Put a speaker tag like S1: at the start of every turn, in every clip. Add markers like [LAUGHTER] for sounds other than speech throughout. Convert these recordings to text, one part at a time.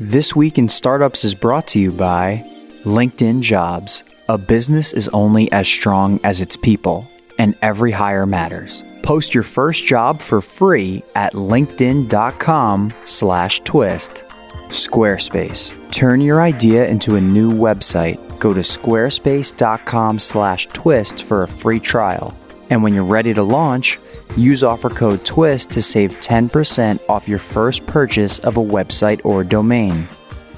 S1: This Week in Startups is brought to you by LinkedIn Jobs. A business is only as strong as its people, and every hire matters. Post your first job for free at linkedin.com slash twist. Squarespace. Turn your idea into a new website. Go to squarespace.com slash twist for a free trial. And when you're ready to launch, use offer code TWIST to save 10% off your first purchase of a website or domain.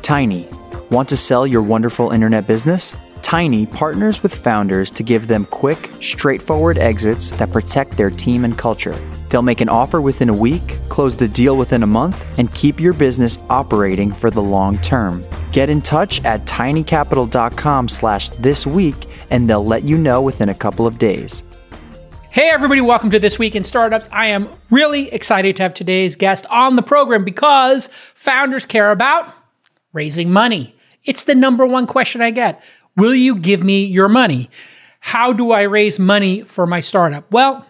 S1: Tiny. Want to sell your wonderful internet business? Tiny partners with founders to give them quick, straightforward exits that protect their team and culture. They'll make an offer within a week, close the deal within a month, and keep your business operating for the long term. Get in touch at tinycapital.com slash this week and they'll let you know within a couple of days.
S2: Hey, everybody, welcome to This Week in Startups. I am really excited to have today's guest on the program because founders care about raising money. It's the number one question I get. Will you give me your money? How do I raise money for my startup? Well,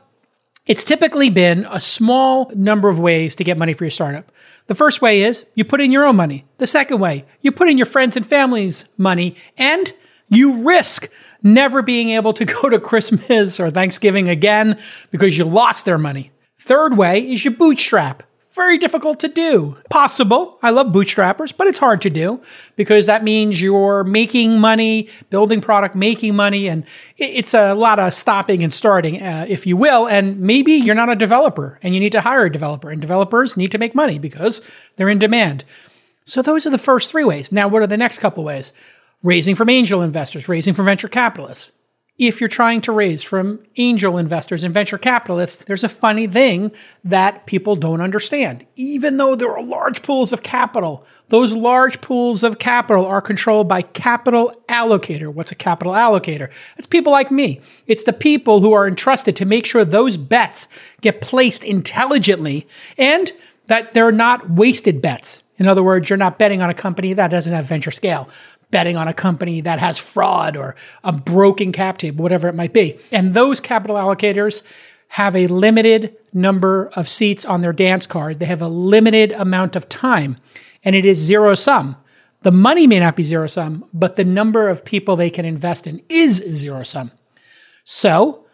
S2: it's typically been a small number of ways to get money for your startup. The first way is you put in your own money. The second way, you put in your friends and family's money and you risk never being able to [LAUGHS] go to Christmas or Thanksgiving again because you lost their money. Third way is you bootstrap. Very difficult to do. Possible. I love bootstrappers, but it's hard to do because that means you're making money, building product, making money, and it's a lot of stopping and starting, uh, if you will. And maybe you're not a developer and you need to hire a developer, and developers need to make money because they're in demand. So those are the first three ways. Now, what are the next couple ways? Raising from angel investors, raising from venture capitalists. If you're trying to raise from angel investors and venture capitalists, there's a funny thing that people don't understand. Even though there are large pools of capital, those large pools of capital are controlled by capital allocator. What's a capital allocator? It's people like me. It's the people who are entrusted to make sure those bets get placed intelligently and that they're not wasted bets. In other words, you're not betting on a company that doesn't have venture scale betting on a company that has fraud or a broken cap table, whatever it might be. And those capital allocators have a limited number of seats on their dance card. They have a limited amount of time, and it is zero sum. The money may not be zero sum, but the number of people they can invest in is zero sum. So,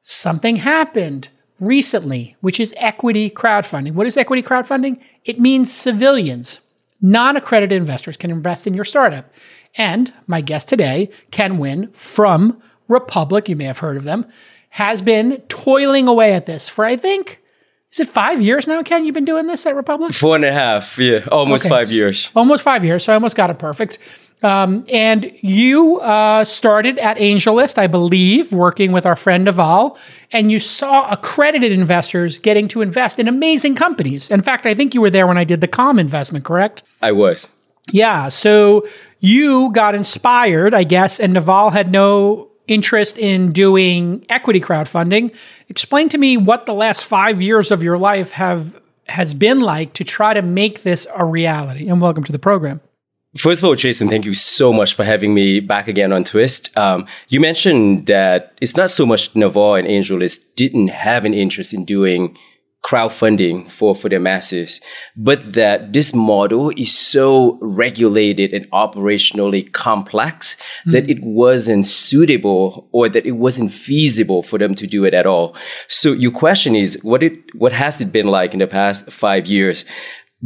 S2: something happened recently, which is equity crowdfunding. What is equity crowdfunding? It means civilians, non accredited investors can invest in your startup. And my guest today, Ken Nguyen from Republic, you may have heard of them, has been toiling away at this for, I think, is it five years now, Ken? You've been doing this at Republic?
S3: Four and a half, yeah, almost okay. five years.
S2: Almost five years, so I almost got it perfect. Um, and you uh, started at AngelList, I believe, working with our friend Naval, and you saw accredited investors getting to invest in amazing companies. In fact, I think you were there when I did the Calm investment, correct?
S3: I was.
S2: Yeah. So you got inspired, I guess, and Naval had no interest in doing equity crowdfunding. Explain to me what the last five years of your life have has been like to try to make this a reality. And welcome to the program.
S3: First of all, Jason, thank you so much for having me back again on Twist. Um, you mentioned that it's not so much Naval and AngelList didn't have an interest in doing crowdfunding for, for the masses, but that this model is so regulated and operationally complex mm. that it wasn't suitable or that it wasn't feasible for them to do it at all. So your question is, what it, what has it been like in the past five years?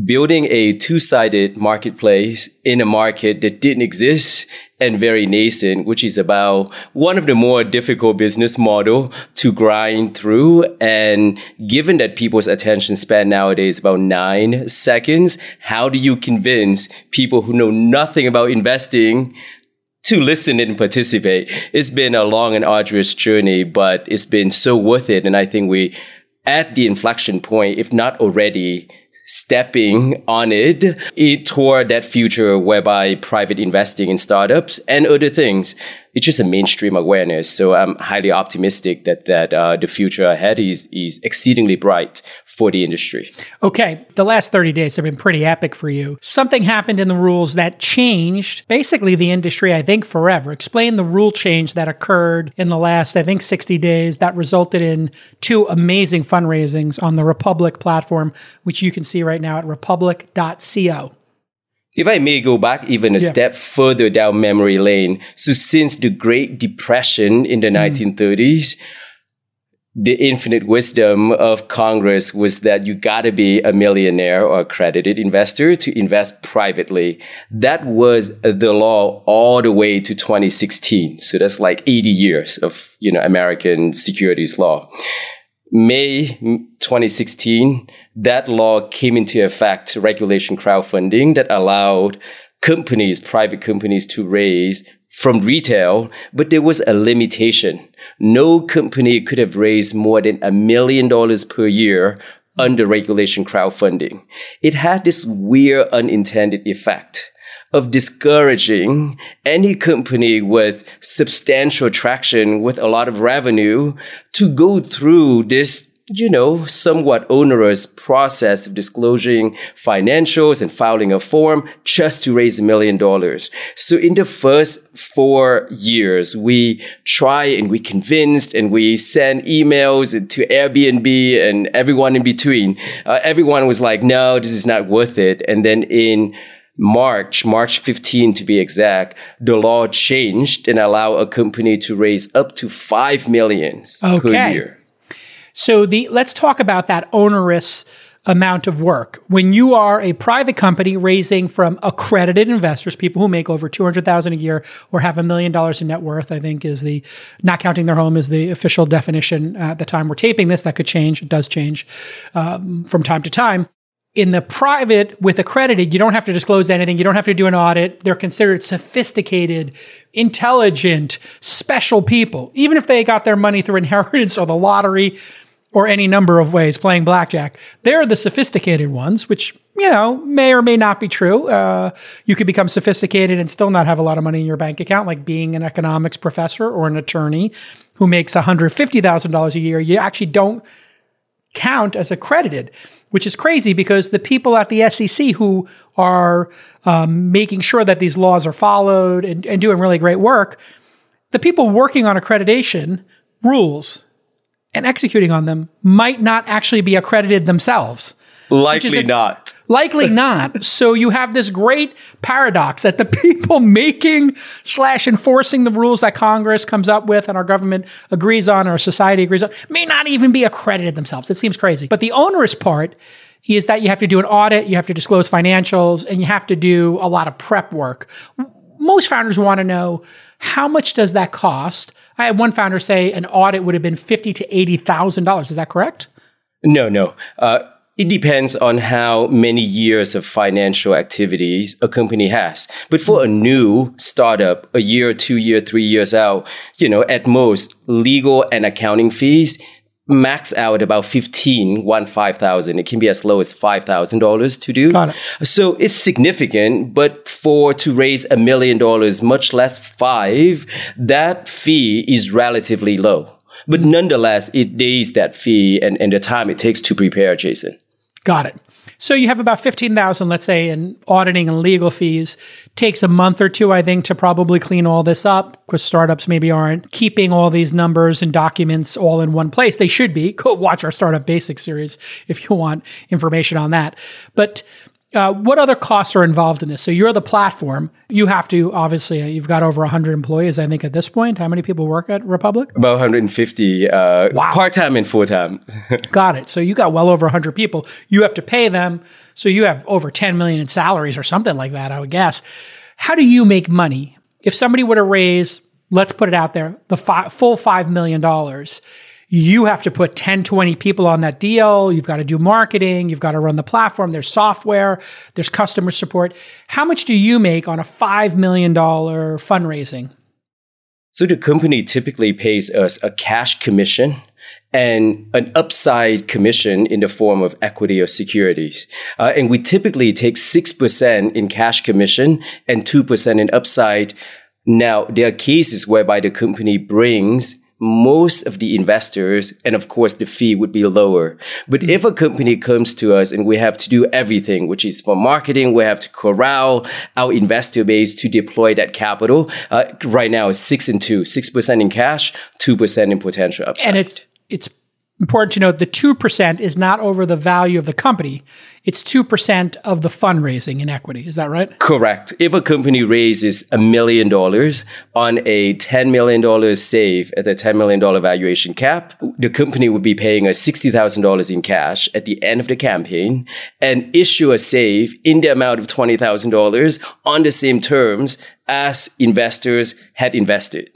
S3: building a two-sided marketplace in a market that didn't exist and very nascent, which is about one of the more difficult business model to grind through. And given that people's attention span nowadays about nine seconds, how do you convince people who know nothing about investing to listen and participate? It's been a long and arduous journey, but it's been so worth it. And I think we at the inflection point, if not already, stepping on it, it toward that future whereby private investing in startups and other things it's just a mainstream awareness. So I'm highly optimistic that that uh, the future ahead is is exceedingly bright for the industry.
S2: Okay, the last 30 days have been pretty epic for you. Something happened in the rules that changed basically the industry, I think, forever. Explain the rule change that occurred in the last, I think, 60 days that resulted in two amazing fundraisings on the Republic platform, which you can see right now at republic.co.
S3: if I may go back even a yeah. step further down memory lane, so since the Great Depression in the mm. 1930s, the infinite wisdom of Congress was that you gotta be a millionaire or accredited investor to invest privately. That was the law all the way to 2016. So that's like 80 years of, you know, American securities law. May 2016, that law came into effect, regulation crowdfunding that allowed companies, private companies to raise from retail, but there was a limitation. No company could have raised more than a million dollars per year under regulation crowdfunding. It had this weird unintended effect of discouraging any company with substantial traction, with a lot of revenue to go through this you know, somewhat onerous process of disclosing financials and filing a form just to raise a million dollars. So in the first four years, we try and we convinced and we send emails to Airbnb and everyone in between. Uh, everyone was like, no, this is not worth it. And then in March, March 15 to be exact, the law changed and allow a company to raise up to 5 millions okay. per year.
S2: So the let's talk about that onerous amount of work. When you are a private company raising from accredited investors, people who make over 200,000 a year or have a million dollars in net worth, I think is the not counting their home is the official definition at the time we're taping this. That could change. It does change um, from time to time. In the private with accredited, you don't have to disclose anything. You don't have to do an audit. They're considered sophisticated, intelligent, special people. Even if they got their money through [LAUGHS] inheritance or the lottery, or any number of ways playing blackjack. They're the sophisticated ones, which, you know, may or may not be true. Uh, you could become sophisticated and still not have a lot of money in your bank account, like being an economics professor or an attorney who makes $150,000 a year. You actually don't count as accredited, which is crazy because the people at the SEC who are um, making sure that these laws are followed and, and doing really great work, the people working on accreditation rules and executing on them might not actually be accredited themselves.
S3: Likely a, not.
S2: Likely [LAUGHS] not. So you have this great paradox that the [LAUGHS] people making slash enforcing the rules that Congress comes up with and our government agrees on, or society agrees on, may not even be accredited themselves. It seems crazy. But the onerous part is that you have to do an audit, you have to disclose financials, and you have to do a lot of prep work. Most founders want to know how much does that cost? I had one founder say an audit would have been fifty to eighty thousand dollars. Is that correct?
S3: No, no. Uh, it depends on how many years of financial activities a company has. But for a new startup, a year, two year, three years out, you know, at most legal and accounting fees max out about 15 one 5000 it can be as low as $5000 to do Got it. so it's significant but for to raise a million dollars much less five that fee is relatively low but nonetheless it is that fee and, and the time it takes to prepare jason
S2: got it so you have about 15,000 let's say in auditing and legal fees. Takes a month or two I think to probably clean all this up because startups maybe aren't keeping all these numbers and documents all in one place. They should be. [LAUGHS] Go watch our startup basics series if you want information on that. But uh, what other costs are involved in this? So you're the platform. You have to obviously uh, you've got over 100 employees. I think at this point, how many people work at Republic?
S3: About 150. Uh, wow. Part time and full time. [LAUGHS]
S2: got it. So you got well over 100 people. You have to pay them. So you have over 10 million in salaries or something like that. I would guess. How do you make money if somebody were to raise? Let's put it out there, the fi- full five million dollars you have to put 10, 20 people on that deal. You've got to do marketing. You've got to run the platform. There's software. There's customer support. How much do you make on a $5 million fundraising?
S3: So the company typically pays us a cash commission and an upside commission in the form of equity or securities. Uh, and we typically take 6% in cash commission and 2% in upside. Now, there are cases whereby the company brings most of the investors and of course the fee would be lower. But mm-hmm. if a company comes to us and we have to do everything, which is for marketing, we have to corral our investor base to deploy that capital. Uh, right now it's six and two, 6% in cash, 2% in potential upside.
S2: And it's, it's important to note the 2% is not over the value of the company. It's 2% of the fundraising in equity. Is that right?
S3: Correct. If a company raises a million dollars on a $10 million SAFE at a $10 million valuation cap, the company would be paying a $60,000 in cash at the end of the campaign and issue a SAFE in the amount of $20,000 on the same terms as investors had invested.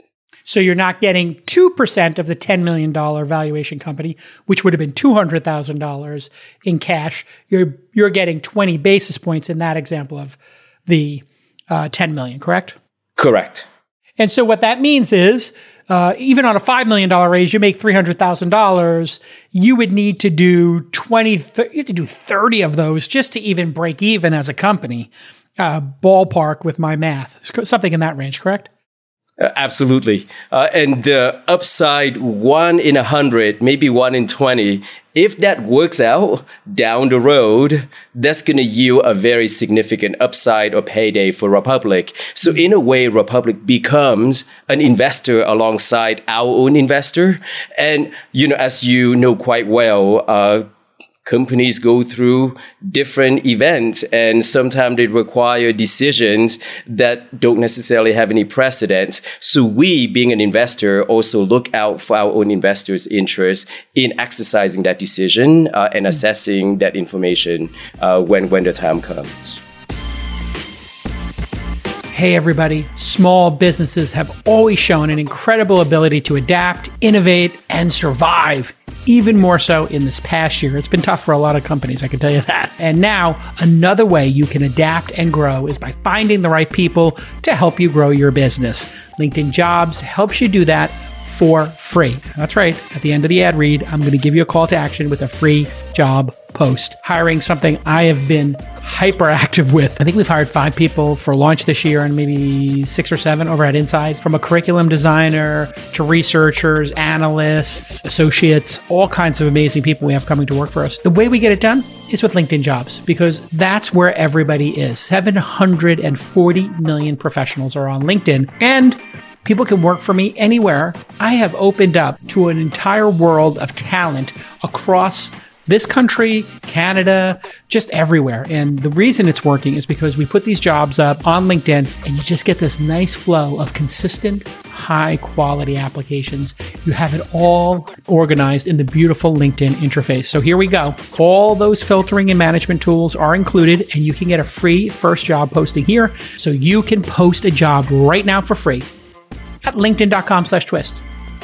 S2: So you're not getting 2% of the $10 million valuation company, which would have been $200,000 in cash. You're, you're getting 20 basis points in that example of the uh, 10 million, correct?
S3: Correct.
S2: And so what that means is, uh, even on a $5 million raise, you make $300,000. You would need to do 20, th- you have to do 30 of those just to even break even as a company. Uh, ballpark with my math, something in that range, correct?
S3: Uh, absolutely. Uh, and the upside one in a hundred, maybe one in 20, if that works out down the road, that's going to yield a very significant upside or payday for Republic. So in a way, Republic becomes an investor alongside our own investor. And, you know, as you know quite well, uh, companies go through different events and sometimes they require decisions that don't necessarily have any precedent. So we, being an investor, also look out for our own investors' interest in exercising that decision uh, and assessing that information uh, when, when the time comes.
S2: Hey, everybody. Small businesses have always shown an incredible ability to adapt, innovate, and survive even more so in this past year. It's been tough for a lot of companies, I can tell you that. And now, another way you can adapt and grow is by finding the right people to help you grow your business. LinkedIn Jobs helps you do that for free. That's right. At the end of the ad read, I'm going to give you a call to action with a free job post. Hiring something I have been hyperactive with. I think we've hired five people for launch this year and maybe six or seven over at Inside from a curriculum designer to researchers, analysts, associates, all kinds of amazing people we have coming to work for us. The way we get it done is with LinkedIn jobs because that's where everybody is. 740 million professionals are on LinkedIn and People can work for me anywhere. I have opened up to an entire world of talent across this country, Canada, just everywhere. And the reason it's working is because we put these jobs up on LinkedIn and you just get this nice flow of consistent, high quality applications. You have it all organized in the beautiful LinkedIn interface. So here we go. All those filtering and management tools are included, and you can get a free first job posting here. So you can post a job right now for free at linkedin.com slash twist.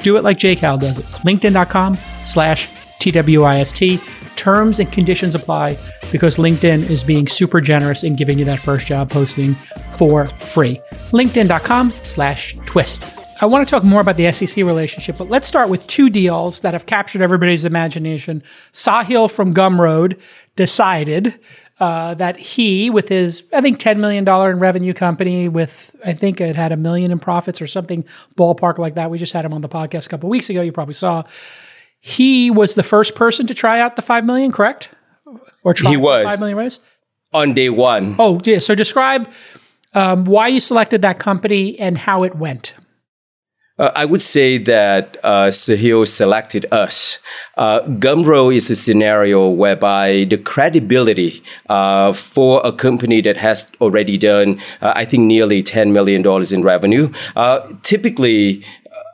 S2: Do it like JCal does it. LinkedIn.com slash TWIST. Terms and conditions apply because LinkedIn is being super generous in giving you that first job posting for free. LinkedIn.com slash twist. I want to talk more about the SEC relationship, but let's start with two deals that have captured everybody's imagination. Sahil from Gumroad decided uh, that he, with his, I think, $10 million in revenue company, with, I think it had a million in profits or something ballpark like that. We just had him on the podcast a couple weeks ago. You probably saw. He was the first person to try out the 5 million, correct?
S3: Or try he was.
S2: 5 million raise?
S3: On day one.
S2: Oh, yeah. So describe um, why you selected that company and how it went.
S3: Uh, I would say that uh, Sahil selected us. Uh, Gumroad is a scenario whereby the credibility uh, for a company that has already done, uh, I think, nearly $10 million in revenue. Uh, typically,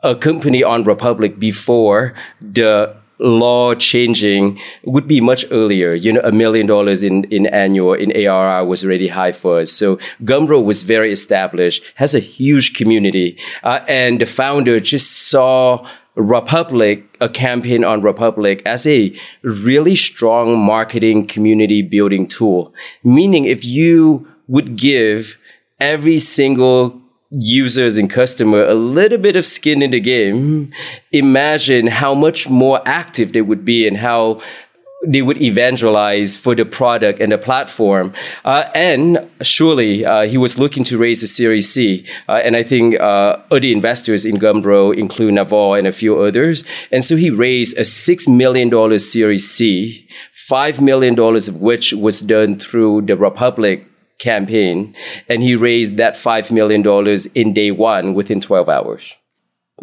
S3: a company on Republic before the law changing would be much earlier. You know, a million dollars in, in annual in ARR was already high for us. So Gumroad was very established, has a huge community, uh, and the founder just saw Republic, a campaign on Republic as a really strong marketing community building tool. Meaning if you would give every single users and customer a little bit of skin in the game, imagine how much more active they would be and how they would evangelize for the product and the platform. Uh, and surely uh, he was looking to raise a Series C. Uh, and I think uh, other investors in Gumroad include Naval and a few others. And so he raised a $6 million Series C, $5 million of which was done through the Republic campaign, and he raised that $5 million in day one within 12 hours.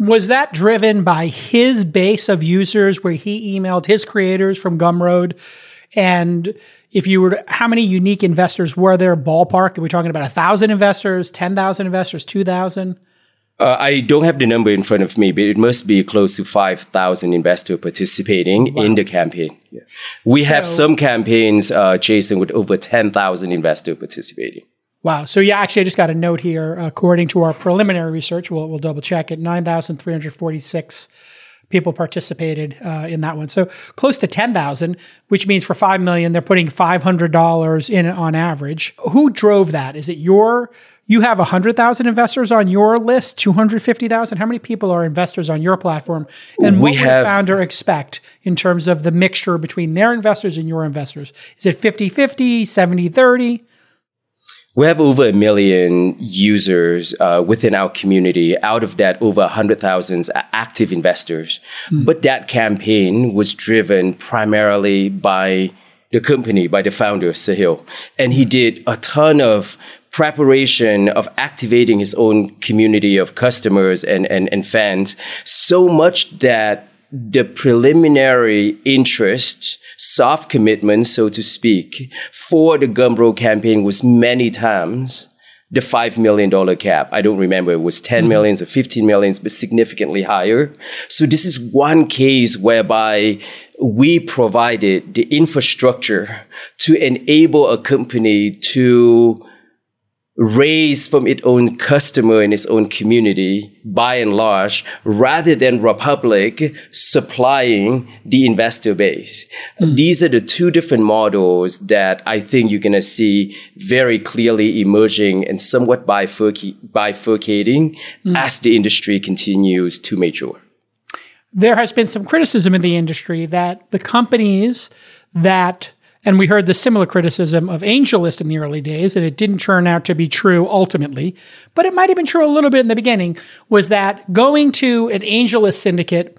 S2: was that driven by his base of users where he emailed his creators from Gumroad? And if you were, to, how many unique investors were there? Ballpark? Are we talking about a thousand investors, ten thousand investors, two thousand?
S3: Uh, I don't have the number in front of me, but it must be close to 5,000 investors participating wow. in the campaign. Yeah. We so, have some campaigns, uh, Jason, with over 10,000 investors participating.
S2: Wow. So yeah, actually, I just got a note here. According to our preliminary research, we'll, we'll double check it. Nine thousand three hundred forty-six people participated uh, in that one. So close to ten thousand, which means for five million, they're putting five hundred dollars in on average. Who drove that? Is it your? You have hundred thousand investors on your list, two hundred fifty thousand. How many people are investors on your platform? And we what have, would a founder expect in terms of the mixture between their investors and your investors? Is it 50-50, 70-30?
S3: We have over a million users uh, within our community. Out of that, over 100,000 are active investors. Mm. But that campaign was driven primarily by the company, by the founder, Sahil. And he did a ton of preparation of activating his own community of customers and, and, and fans, so much that the preliminary interest, soft commitment, so to speak, for the Gumroad campaign was many times the $5 million cap. I don't remember. It was 10 mm-hmm. millions or 15 millions, but significantly higher. So this is one case whereby we provided the infrastructure to enable a company to raise from its own customer and its own community by and large, rather than Republic supplying the investor base. Mm. These are the two different models that I think you're going to see very clearly emerging and somewhat bifurcating mm. as the industry continues to mature.
S2: There has been some criticism in the industry that the companies that and we heard the similar criticism of AngelList in the early days, and it didn't turn out to be true ultimately, but it might have been true a little bit in the beginning, was that going to an AngelList syndicate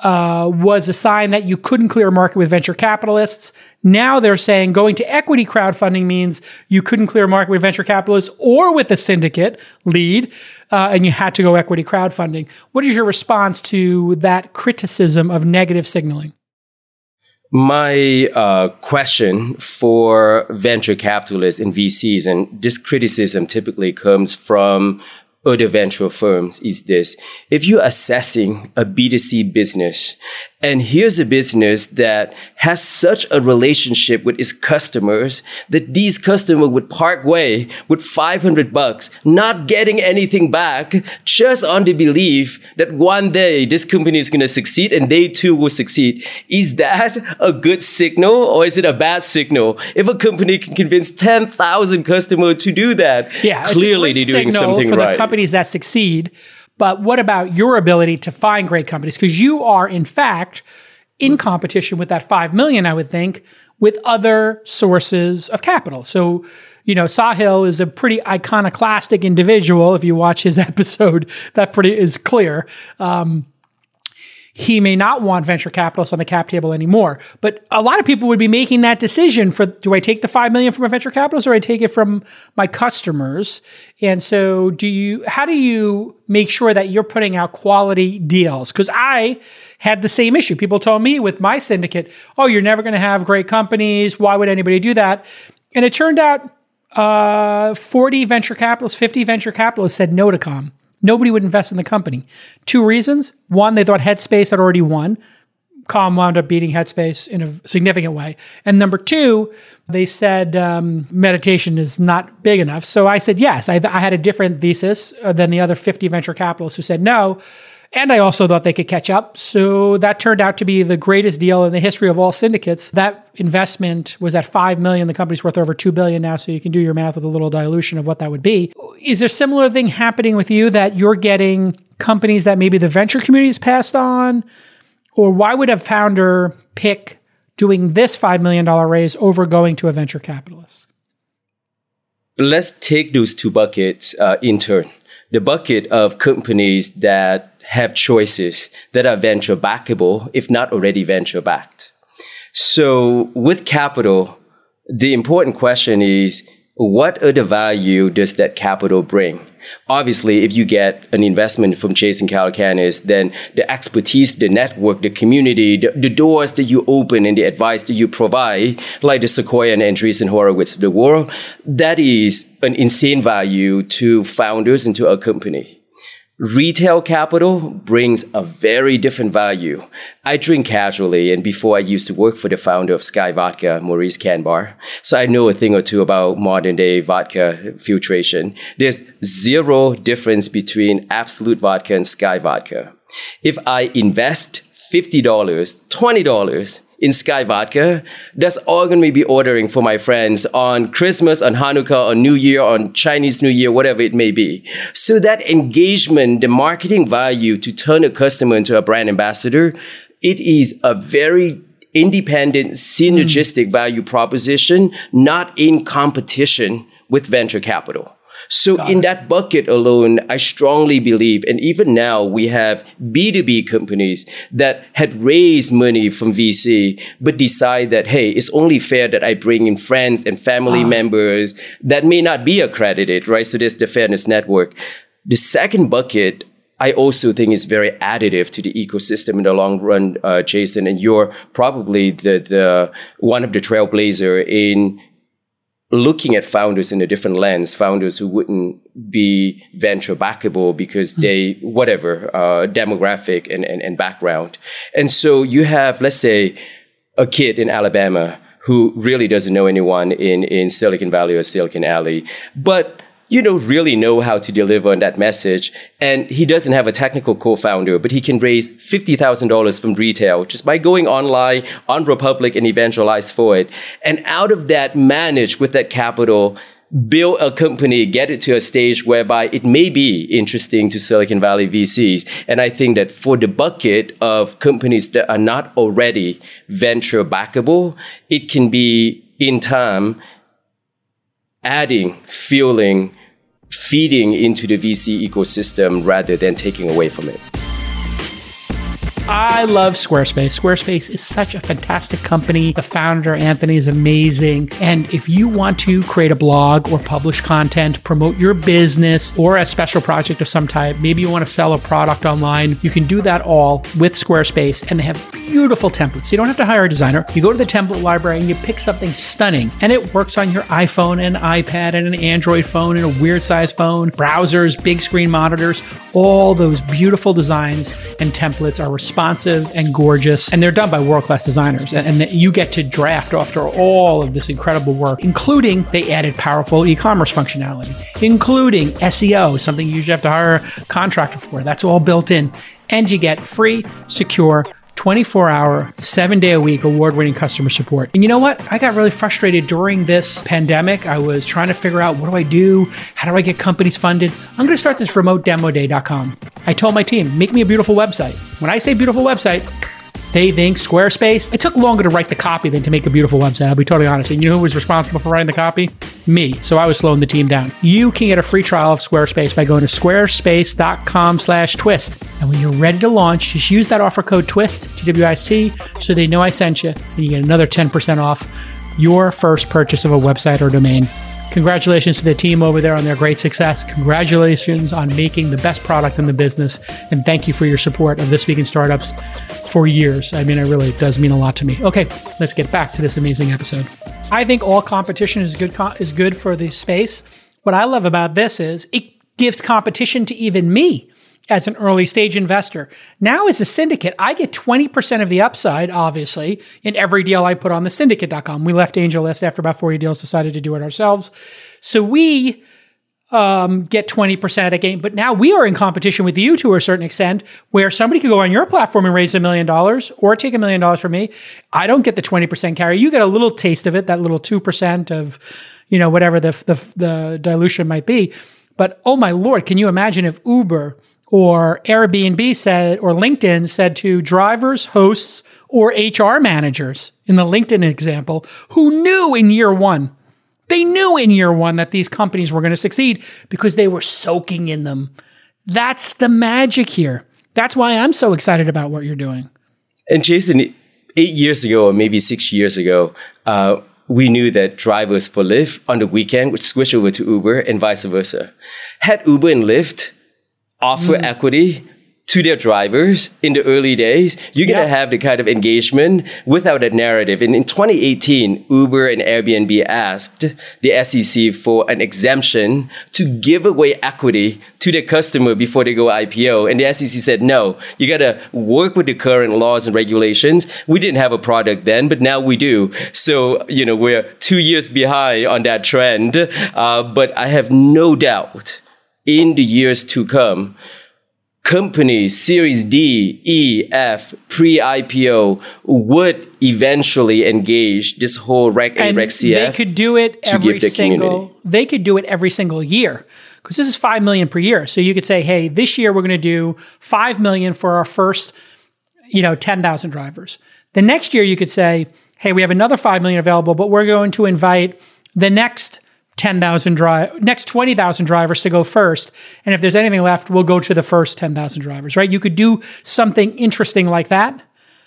S2: uh, was a sign that you couldn't clear a market with venture capitalists. Now they're saying going to equity crowdfunding means you couldn't clear a market with venture capitalists or with a syndicate lead, uh, and you had to go equity crowdfunding. What is your response to that criticism of negative signaling?
S3: My uh, question for venture capitalists and VCs, and this criticism typically comes from other venture firms is this. If you're assessing a B2C business, and here's a business that has such a relationship with its customers that these customers would park way with 500 bucks, not getting anything back, just on the belief that one day this company is going to succeed and they too will succeed. Is that a good signal or is it a bad signal? If a company can convince 10,000 customers to do that, yeah, clearly they're doing something
S2: for
S3: right.
S2: the companies that succeed but what about your ability to find great companies? Because you are, in fact, in competition with that 5 million, I would think, with other sources of capital. So, you know, Sahil is a pretty iconoclastic individual. If you watch his [LAUGHS] episode, that pretty is clear. Um, he may not want venture capitalists on the cap table anymore. But a lot of people would be making that decision for do I take the 5 million from a venture capitalist or I take it from my customers? And so do you how do you make sure that you're putting out quality deals? Cuz I had the same issue. People told me with my syndicate, "Oh, you're never going to have great companies. Why would anybody do that?" And it turned out uh, 40 venture capitalists, 50 venture capitalists said no to Calm. Nobody would invest in the company. Two reasons. One, they thought Headspace had already won. Calm wound up beating Headspace in a significant way. And number two, they said um, meditation is not big enough. So I said yes. I, I had a different thesis uh, than the other 50 venture capitalists who said no. And I also thought they could catch up. So that turned out to be the greatest deal in the history of all syndicates. That investment was at 5 million. The company's worth over 2 billion now. So you can do your math with a little dilution of what that would be. Is there similar thing happening with you that you're getting companies that maybe the venture community has passed on? Or why would a founder pick doing this $5 million raise over going to a venture capitalist?
S3: Let's take those two buckets uh, in turn. The bucket of companies that have choices that are venture backable, if not already venture backed. So with capital, the important question is what other value does that capital bring? Obviously, if you get an investment from and Calacanis, then the expertise, the network, the community, the, the, doors that you open and the advice that you provide, like the Sequoia and Andreessen Horowitz of the world, that is an insane value to founders and to a company. Retail capital brings a very different value. I drink casually, and before I used to work for the founder of Skyy Vodka, Maurice Kanbar, So I know a thing or two about modern day vodka filtration. There's zero difference between Absolut Vodka and Skyy Vodka. If I invest $50, $20 in Skyy Vodka, that's all going to be ordering for my friends on Christmas, on Hanukkah, on New Year, on Chinese New Year, whatever it may be. So that engagement, the marketing value to turn a customer into a brand ambassador, it is a very independent, synergistic mm. value proposition, not in competition with venture capital. So Got in it. that bucket alone, I strongly believe, and even now we have B2B companies that had raised money from VC, but decide that, hey, it's only fair that I bring in friends and family uh. members that may not be accredited, right? So there's the fairness network. The second bucket, I also think is very additive to the ecosystem in the long run, uh, Jason. And you're probably the, the one of the trailblazer in looking at founders in a different lens, founders who wouldn't be venture backable because mm. they, whatever, uh, demographic and, and, and background. And so you have, let's say, a kid in Alabama who really doesn't know anyone in, in Silicon Valley or Silicon Alley, but you don't really know how to deliver on that message. And he doesn't have a technical co-founder, but he can raise $50,000 from retail just by going online on Republic and evangelize for it. And out of that, manage with that capital, build a company, get it to a stage whereby it may be interesting to Silicon Valley VCs. And I think that for the bucket of companies that are not already venture backable, it can be in time adding, fueling, feeding into the VC ecosystem rather than taking away from it.
S2: I love Squarespace. Squarespace is such a fantastic company. The founder, Anthony, is amazing. And if you want to create a blog or publish content, promote your business or a special project of some type, maybe you want to sell a product online, you can do that all with Squarespace. And they have beautiful templates. You don't have to hire a designer. You go to the template library and you pick something stunning. And it works on your iPhone and iPad and an Android phone and a weird size phone, browsers, big screen monitors. All those beautiful designs and templates are responsive responsive and gorgeous, and they're done by world class designers. And, and you get to draft after all of this incredible work, including they added powerful e commerce functionality, including SEO, something you usually have to hire a contractor for. That's all built in. And you get free, secure, 24 hour, seven day a week award winning customer support. And you know what? I got really frustrated during this pandemic. I was trying to figure out what do I do? How do I get companies funded? I'm going to start this remotedemoday.com. I told my team, make me a beautiful website. When I say beautiful website, they think Squarespace. It took longer to write the copy than to make a beautiful website. I'll be totally honest. And you know who was responsible for writing the copy? Me. So I was slowing the team down. You can get a free trial of Squarespace by going to squarespace.com slash twist. And when you're ready to launch, just use that offer code TWIST, T-W-I-S-T, so they know I sent you. And you get another 10% off your first purchase of a website or domain. Congratulations to the team over there on their great success. Congratulations on making the best product in the business. And thank you for your support of This Week in Startups for years. I mean, it really does mean a lot to me. Okay, let's get back to this amazing episode. I think all competition is good is good for the space. What I love about this is it gives competition to even me as an early stage investor. Now, as a syndicate, I get 20% of the upside, obviously, in every deal I put on the syndicate.com. We left AngelList after about 40 deals, decided to do it ourselves. So we um, get 20% of the gain. But now we are in competition with you to a certain extent where somebody could go on your platform and raise a million dollars or take a million dollars from me. I don't get the 20% carry. You get a little taste of it, that little 2% of, you know, whatever the, the, the dilution might be. But oh my Lord, can you imagine if Uber or Airbnb said, or LinkedIn said to drivers, hosts, or HR managers in the LinkedIn example who knew in year one they knew in year one that these companies were going to succeed because they were soaking in them. That's the magic here. That's why I'm so excited about what you're doing.
S3: And Jason, eight years ago, or maybe six years ago, uh, we knew that drivers for Lyft on the weekend would switch over to Uber and vice versa. Had Uber and Lyft offer mm. equity to their drivers in the early days, you're going to yeah. have the kind of engagement without a narrative. And in 2018, Uber and Airbnb asked the SEC for an exemption to give away equity to their customer before they go IPO. And the SEC said, no, you got to work with the current laws and regulations. We didn't have a product then, but now we do. So, you know, we're two years behind on that trend. Uh, but I have no doubt in the years to come, companies, Series D, E, F, pre-IPO would eventually engage this whole Reg A, Reg CF.
S2: They could do it every single. Community. They could do it every single year because this is five million per year. So you could say, hey, this year we're going to do five million for our first, you know, ten thousand drivers. The next year you could say, hey, we have another five million available, but we're going to invite the next 10,000 drive next 20,000 drivers to go first. And if there's anything left we'll go to the first 10,000 drivers right? You could do something interesting like that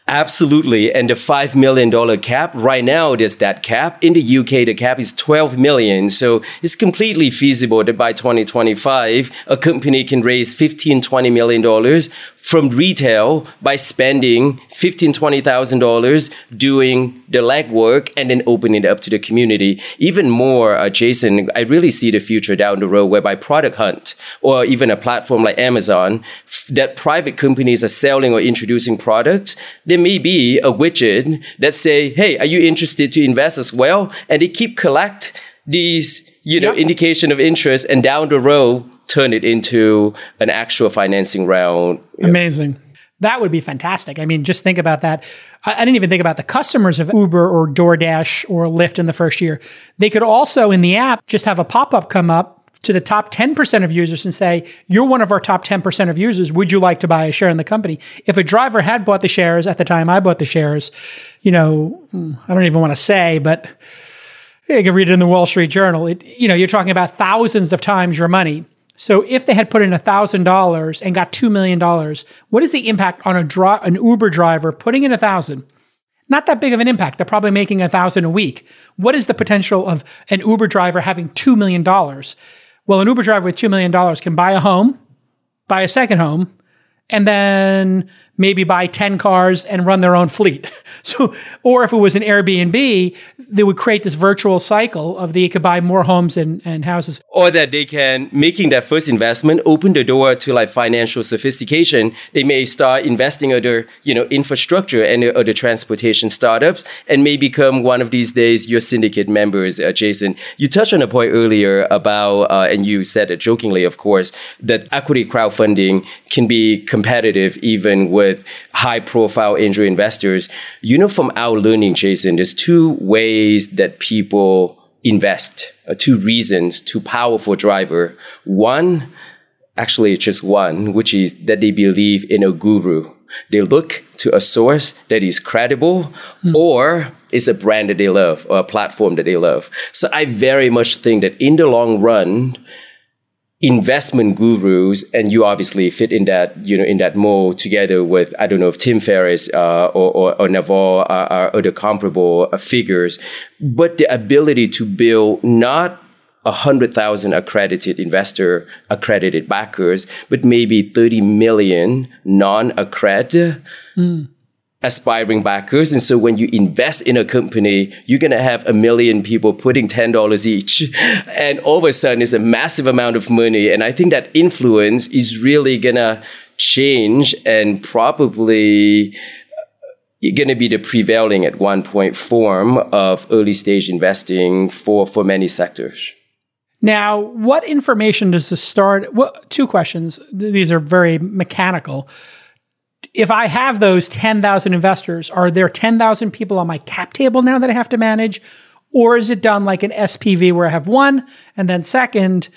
S3: Absolutely. And the $5 million cap, right now, there's that cap. In the UK, the cap is 12 million. So it's completely feasible that by 2025, a company can raise 15, 20 million dollars from retail by spending 15, 20,000 dollars doing the legwork and then opening it up to the community. Even more, uh, Jason, I really see the future down the road whereby Product Hunt or even a platform like Amazon that private companies are selling or introducing products there may be a widget that say, "Hey, are you interested to invest as well?" And they keep collect these, you know, indication of interest, and down the road turn it into an actual financing round.
S2: Amazing. That would be fantastic. I mean, just think about that. I, I, didn't even think about the customers of Uber or DoorDash or Lyft in the first year. They could also, in the app, just have a pop up come up to the top 10% of users and say, You're one of our top 10% of users. Would you like to buy a share in the company? If a driver had bought the shares at the time I bought the shares, you know, hmm, I don't even want to say, but you can read it in the Wall Street Journal. It, you know, you're talking about thousands of times your money. So if they had put in $1,000 and got $2 million, what is the impact on a dri- an Uber driver putting in 1000 not that big of an impact. They're probably making a thousand a week. What is the potential of an Uber driver having $2 million? Well, an Uber driver with $2 million can buy a home, buy a second home, and then maybe buy 10 cars and run their own fleet. [LAUGHS] So, or if it was an Airbnb, they would create this virtual cycle of they could buy more homes and, and houses.
S3: Or that they can, making that first investment, open the door to like financial sophistication. They may start investing other, you know, infrastructure and other transportation startups and may become one of these days your syndicate members, uh, Jason. You touched on a point earlier about, uh, and you said it jokingly, of course, that equity crowdfunding can be competitive even with high profile angel investors. You know, from our learning, Jason, there's two ways that people invest, uh, two reasons, two powerful driver. One, actually it's just one, which is that they believe in a guru. They look to a source that is credible mm. or is a brand that they love or a platform that they love. So I very much think that in the long run, investment gurus, and you obviously fit in that, you know, in that mold together with, I don't know if Tim Ferriss uh, or, or, or Naval are, are other comparable uh, figures, but the ability to build not a hundred thousand accredited investor, accredited backers, but maybe 30 million non-accredited mm aspiring backers. And so when you invest in a company, you're going to have a million people putting $10 each. [LAUGHS] And all of a sudden, it's a massive amount of money. And I think that influence is really going to change and probably uh, going to be the prevailing at one point form of early stage investing for, for many sectors.
S2: Now, what information does the start? Well, two questions. These are very mechanical if I have those 10,000 investors, are there 10,000 people on my cap table now that I have to manage? Or is it done like an SPV where I have one? And then, second,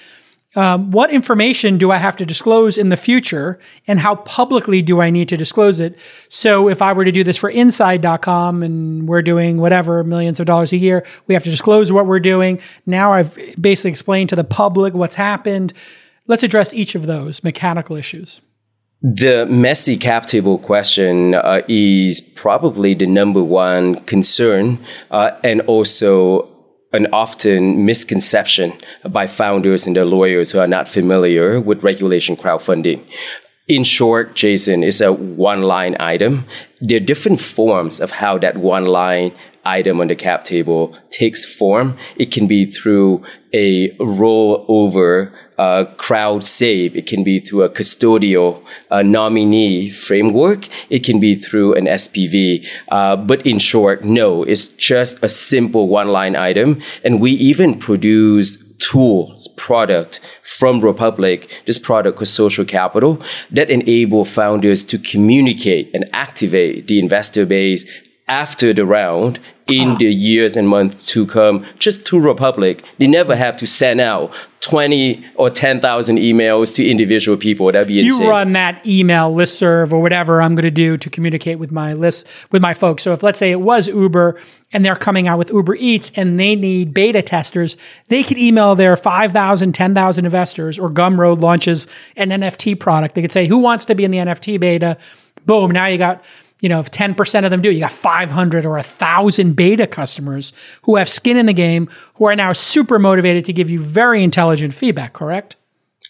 S2: um, what information do I have to disclose in the future and how publicly do I need to disclose it? So if I were to do this for inside.com and we're doing whatever millions of dollars a year, we have to disclose what we're doing. Now I've basically explained to the public what's happened. Let's address each of those mechanical issues.
S3: The messy cap table question uh, is probably the number one concern uh, and also an often misconception by founders and their lawyers who are not familiar with regulation crowdfunding. In short, Jason, is a one line item. There are different forms of how that one line item on the cap table takes form. It can be through a rollover uh, Crowd SAFE. It can be through a custodial uh, nominee framework. It can be through an SPV. Uh, but in short, no, it's just a simple one line item. And we even produce tools, product from Republic, this product called Social Capital, that enable founders to communicate and activate the investor base after the round in ah. the years and months to come, just through Republic. They never have to send out 20 or 10,000 emails to individual people. That'd be insane.
S2: You run that email list serve or whatever I'm going to do to communicate with my list, with my folks. So if let's say it was Uber and they're coming out with Uber Eats and they need beta testers, they could email their 5,000, 10,000 investors or Gumroad launches an NFT product. They could say, who wants to be in the NFT beta? Boom. Now you got you know, if 10% of them do, you got 500 or 1,000 beta customers who have skin in the game, who are now super motivated to give you very intelligent feedback, correct?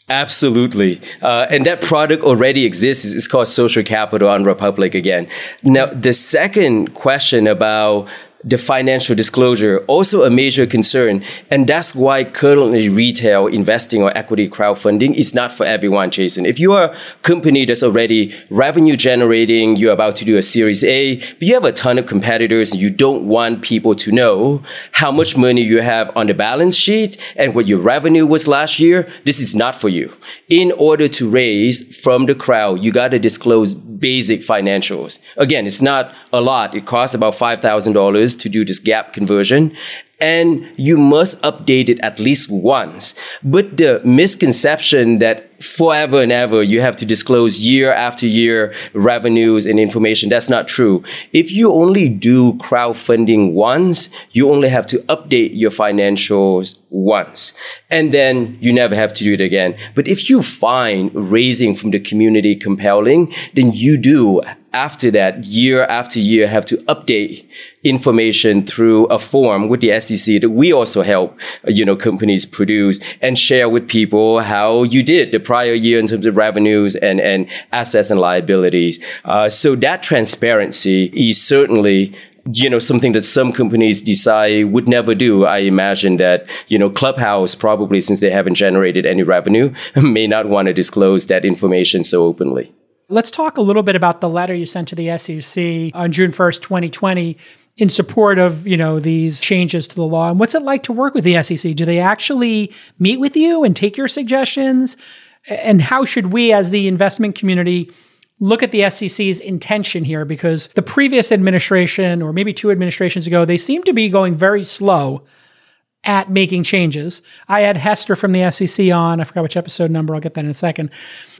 S3: Absolutely. Uh, and that product already exists. It's called Social Capital on Republic again. Now, the second question about the financial disclosure also a major concern. And that's why currently retail investing or equity crowdfunding is not for everyone, Jason. If you are a company that's already revenue generating, you're about to do a series A, but you have a ton of competitors and you don't want people to know how much money you have on the balance sheet and what your revenue was last year, this is not for you. In order to raise from the crowd, you got to disclose basic financials. Again, it's not a lot. It costs about $5,000 to do this GAAP conversion and you must update it at least once. But the misconception that forever and ever you have to disclose year after year revenues and information, that's not true. If you only do crowdfunding once, you only have to update your financials once. And then you never have to do it again. But if you find raising from the community compelling, then you do after that, year after year, have to update information through a form with the SEC that we also help, you know, companies produce and share with people how you did the prior year in terms of revenues and, and assets and liabilities. Uh, so that transparency is certainly you know something that some companies decide would never do i imagine that you know clubhouse probably since they haven't generated any revenue [LAUGHS] may not want to disclose that information so openly
S2: Let's talk a little bit about the letter you sent to the SEC on June 1st, 2020 in support of, you know, these changes to the law. And what's it like to work with the SEC? Do they actually meet with you and take your suggestions? And how should we as the investment community look at the SEC's intention here because the previous administration or maybe two administrations ago, they seem to be going very slow at making changes. I had Hester from the SEC on, I forgot which episode number, I'll get that in a second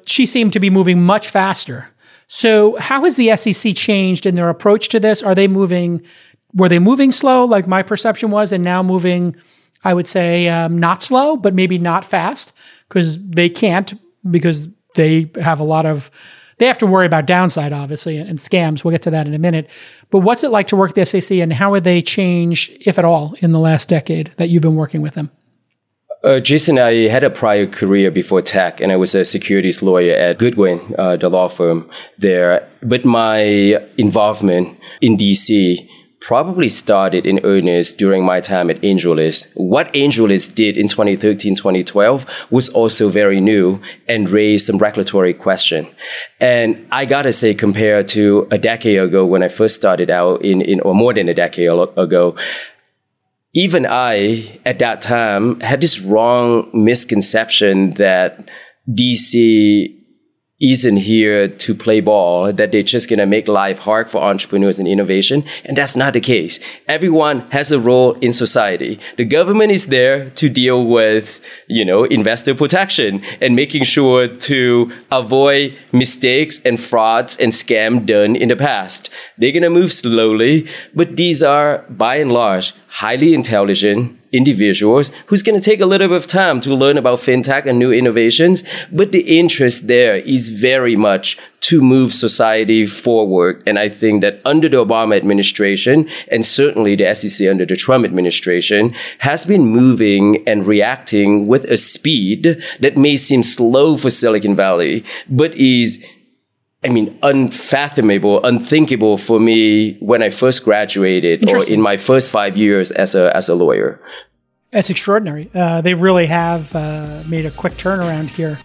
S2: she seemed to be moving much faster. So, how has the SEC changed in their approach to this? Are they moving? Were they moving slow, like my perception was, and now moving? I would say um, not slow, but maybe not fast because they can't because they have a lot of they have to worry about downside, obviously, and, and, scams. We'll get to that in a minute. But what's it like to work the SEC, and how have they changed, if at all, in the last decade that you've been working with them?
S3: Uh, Jason, I had a prior career before tech, and I was a securities lawyer at Goodwin, uh, the law firm there. But my involvement in DC probably started in earnest during my time at AngelList. What AngelList did in 2013, 2012 was also very new and raised some regulatory question. And I gotta say, compared to a decade ago when I first started out in, in or more than a decade ago, even I, at that time, had this wrong misconception that DC isn't here to play ball, that they're just going to make life hard for entrepreneurs and innovation. And that's not the case. Everyone has a role in society. The government is there to deal with, you know, investor protection and making sure to avoid mistakes and frauds and scam done in the past. They're going to move slowly, but these are by and large highly intelligent individuals who's going to take a little bit of time to learn about fintech and new innovations. But the interest there is very much to move society forward. And I think that under the Obama administration, and certainly the SEC under the Trump administration, has been moving and reacting with a speed that may seem slow for Silicon Valley, but is I mean, unfathomable, unthinkable for me when I first graduated or in my first five years as a, as a lawyer.
S2: That's extraordinary. Uh, they really have uh, made a quick turnaround here.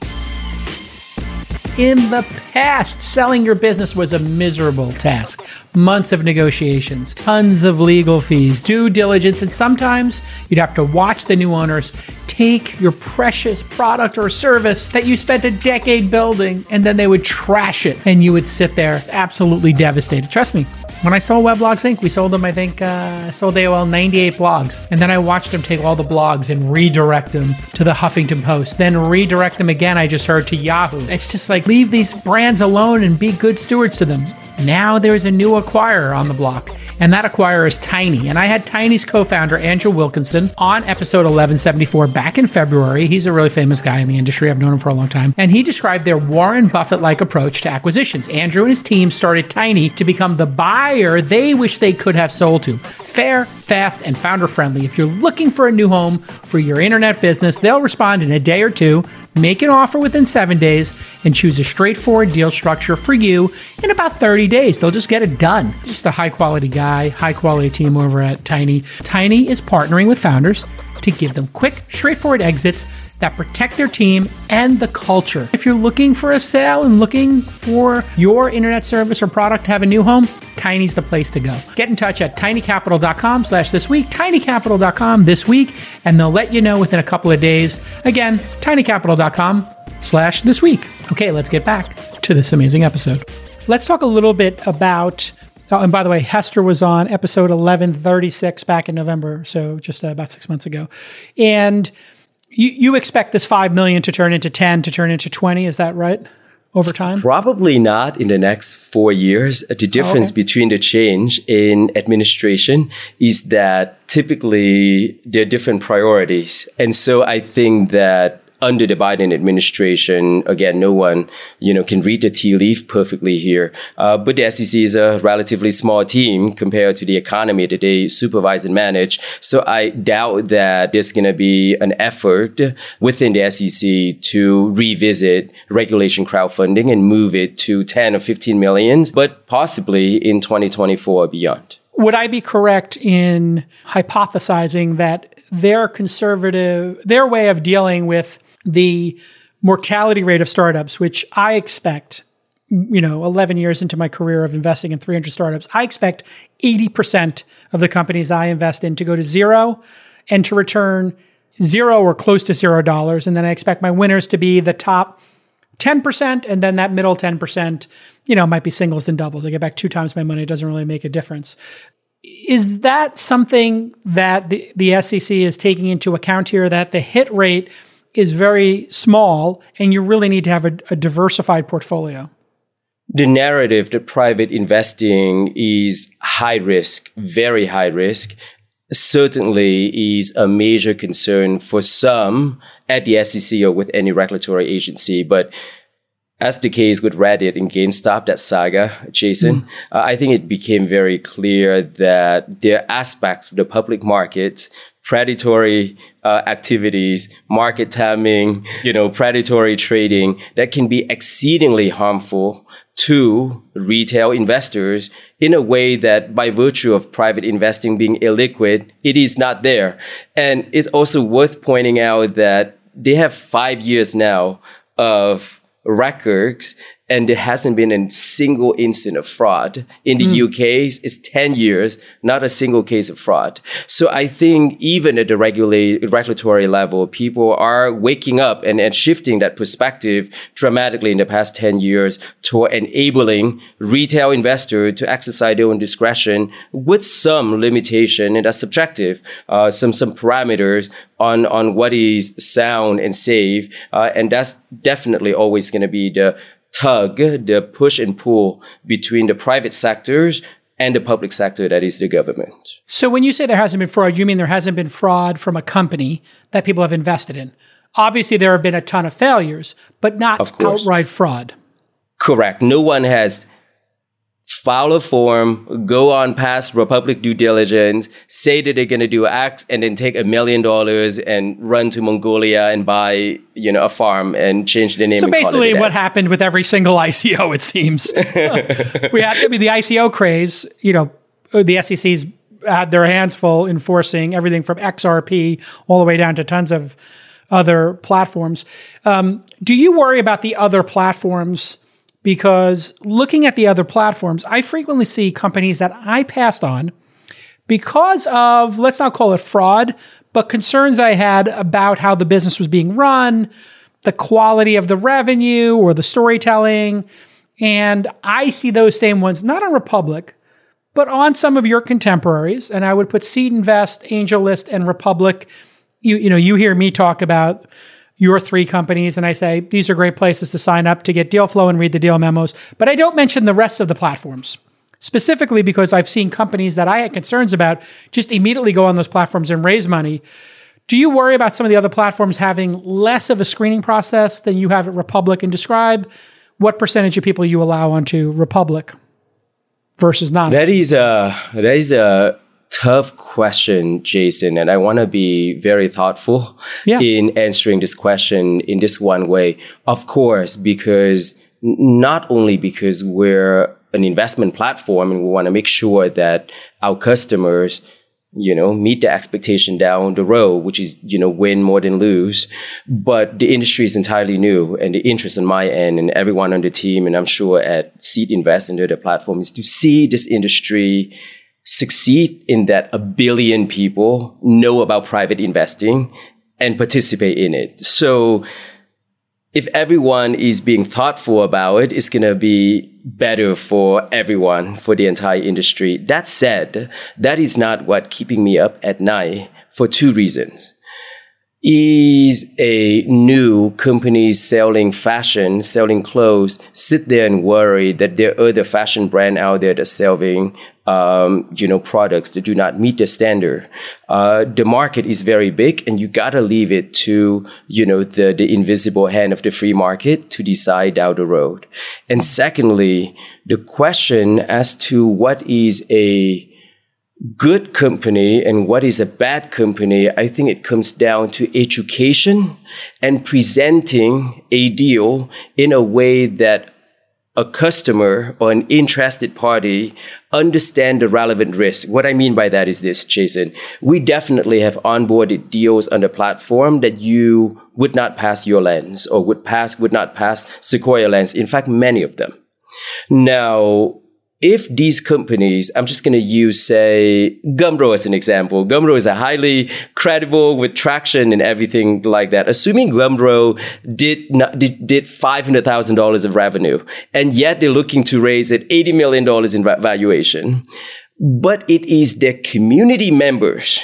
S2: In the past, selling your business was a miserable task. Months of negotiations, tons of legal fees, due diligence, and sometimes you'd have to watch the new owners take your precious product or service that you spent a decade building and then they would trash it and you would sit there absolutely devastated. Trust me, when I sold Weblogs Inc., we sold them, I think, uh, sold AOL 98 blogs. And then I watched them take all the blogs and redirect them to the Huffington Post, then redirect them again, I just heard, to Yahoo. It's just like, leave these brands alone and be good stewards to them. Now there's a new acquirer on the block and that acquirer is Tiny. And I had Tiny's co founder, Andrew Wilkinson, on episode 1174 back in February. He's a really famous guy in the industry. I've known him for a long time. And he described their Warren Buffett like approach to acquisitions. Andrew and his team started Tiny to become the buyer they wish they could have sold to. Fair, fast, and founder friendly. If you're looking for a new home for your internet business, they'll respond in a day or two, make an offer within seven days, and choose a straightforward deal structure for you in about 30 days. They'll just get it done. Just a high quality guy, high quality team over at Tiny. Tiny is partnering with founders to give them quick, straightforward exits that protect their team and the culture. If you're looking for a sale and looking for your internet service or product to have a new home, Tiny's the place to go. Get in touch at tinycapital.com slash this week, tinycapital.com this week, and they'll let you know within a couple of days. Again, tinycapital.com slash this week. Okay, let's get back to this amazing episode. Let's talk a little bit about Oh, and by the way, Hester was on episode 1136 back in November, so just uh, about six months ago. And you, you expect this 5 million to turn into 10, to turn into 20, is that right? Over time?
S3: Probably not in the next four years. Uh, the difference oh, okay. between the change in administration is that typically there are different priorities. And so I think that under the Biden administration, again, no one, you know, can read the tea leaf perfectly here. Uh, but the SEC is a relatively small team compared to the economy that they supervise and manage. So I doubt that there's going to be an effort within the SEC to revisit regulation crowdfunding and move it to 10 or 15 millions, but possibly in 2024 or beyond.
S2: Would I be correct in hypothesizing that their conservative, their way of dealing with the mortality rate of startups, which I expect, you know, 11 years into my career of investing in 300 startups, I expect 80% of the companies I invest in to go to zero and to return zero or close to zero dollars. And then I expect my winners to be the top 10%. And then that middle 10%, you know, might be singles and doubles. I get back two times my money. It doesn't really make a difference. Is that something that the, the SEC is taking into account here that the hit rate is very small and you really need to have a, a diversified portfolio?
S3: The narrative that private investing is high risk, very high risk, certainly is a major concern for some at the SEC or with any regulatory agency. But as the case with Reddit and GameStop, that saga, Jason, mm. uh, I think it became very clear that there are aspects of the public markets predatory uh, activities, market timing, you know, predatory trading that can be exceedingly harmful to retail investors in a way that by virtue of private investing being illiquid, it is not there. And it's also worth pointing out that they have five years now of records and there hasn't been a single incident of fraud. In the mm. UK, it's 10 years, not a single case of fraud. So I think even at the regula- regulatory level, people are waking up and, and shifting that perspective dramatically in the past 10 years toward enabling retail investor to exercise their own discretion with some limitation, and that's subjective, uh, some, some parameters on, on what is sound and safe. Uh, and that's definitely always going to be the tug, the push and pull between the private sectors and the public sector, that is the government.
S2: So when you say there hasn't been fraud, you mean there hasn't been fraud from a company that people have invested in? Obviously, there have been a ton of failures, but not of outright fraud.
S3: Correct. No one has file a form, go on past Republic due diligence, say that they're going to do X, and then take a million dollars and run to Mongolia and buy, you know, a farm and change the name.
S2: So basically, what happened with every single ICO, it seems. [LAUGHS] [LAUGHS] we had, I mean, the ICO craze. You know, the SEC's had their hands full enforcing everything from XRP all the way down to tons of other platforms. Um, do you worry about the other platforms? Because looking at the other platforms, I frequently see companies that I passed on because of, let's not call it fraud, but concerns I had about how the business was being run, the quality of the revenue or the storytelling. And I see those same ones, not on Republic, but on some of your contemporaries. And I would put Seed Invest, AngelList, and Republic. You, you know, you hear me talk about your three companies and I say, these are great places to sign up to get deal flow and read the deal memos. But I don't mention the rest of the platforms, specifically because I've seen companies that I had concerns about just immediately go on those platforms and raise money. Do you worry about some of the other platforms having less of a screening process than you have at Republic? And describe what percentage of people you allow onto Republic versus not.
S3: That is a that is a tough question, Jason, and I want to be very thoughtful yeah. in answering this question in this one way. Of course, because not only because we're an investment platform and we want to make sure that our customers you know, meet the expectation down the road, which is, you know, win more than lose. But the industry is entirely new and the interest on my end and everyone on the team, and I'm sure at Seed Invest and the platform is to see this industry succeed in that a billion people know about private investing and participate in it. So if everyone is being thoughtful about it, it's going to be better for everyone, for the entire industry. That said, that is not what keeping me up at night for two reasons is a new company selling fashion, selling clothes, sit there and worry that there are other fashion brand out there that's selling, um, you know, products that do not meet the standard. Uh, the market is very big, and you gotta leave it to you know the the invisible hand of the free market to decide down the road. And secondly, the question as to what is a good company and what is a bad company, I think it comes down to education and presenting a deal in a way that a customer or an interested party understand the relevant risk. What I mean by that is this, Jason. We definitely have onboarded deals on the platform that you would not pass your lens or would pass, would not pass Sequoia lens. In fact, many of them. Now, if these companies, I'm just going to use, say, Gumroad as an example. Gumroad is a highly credible with traction and everything like that. Assuming Gumroad did not, did, did $500,000 of revenue, and yet they're looking to raise at $80 million in valuation. But it is their community members,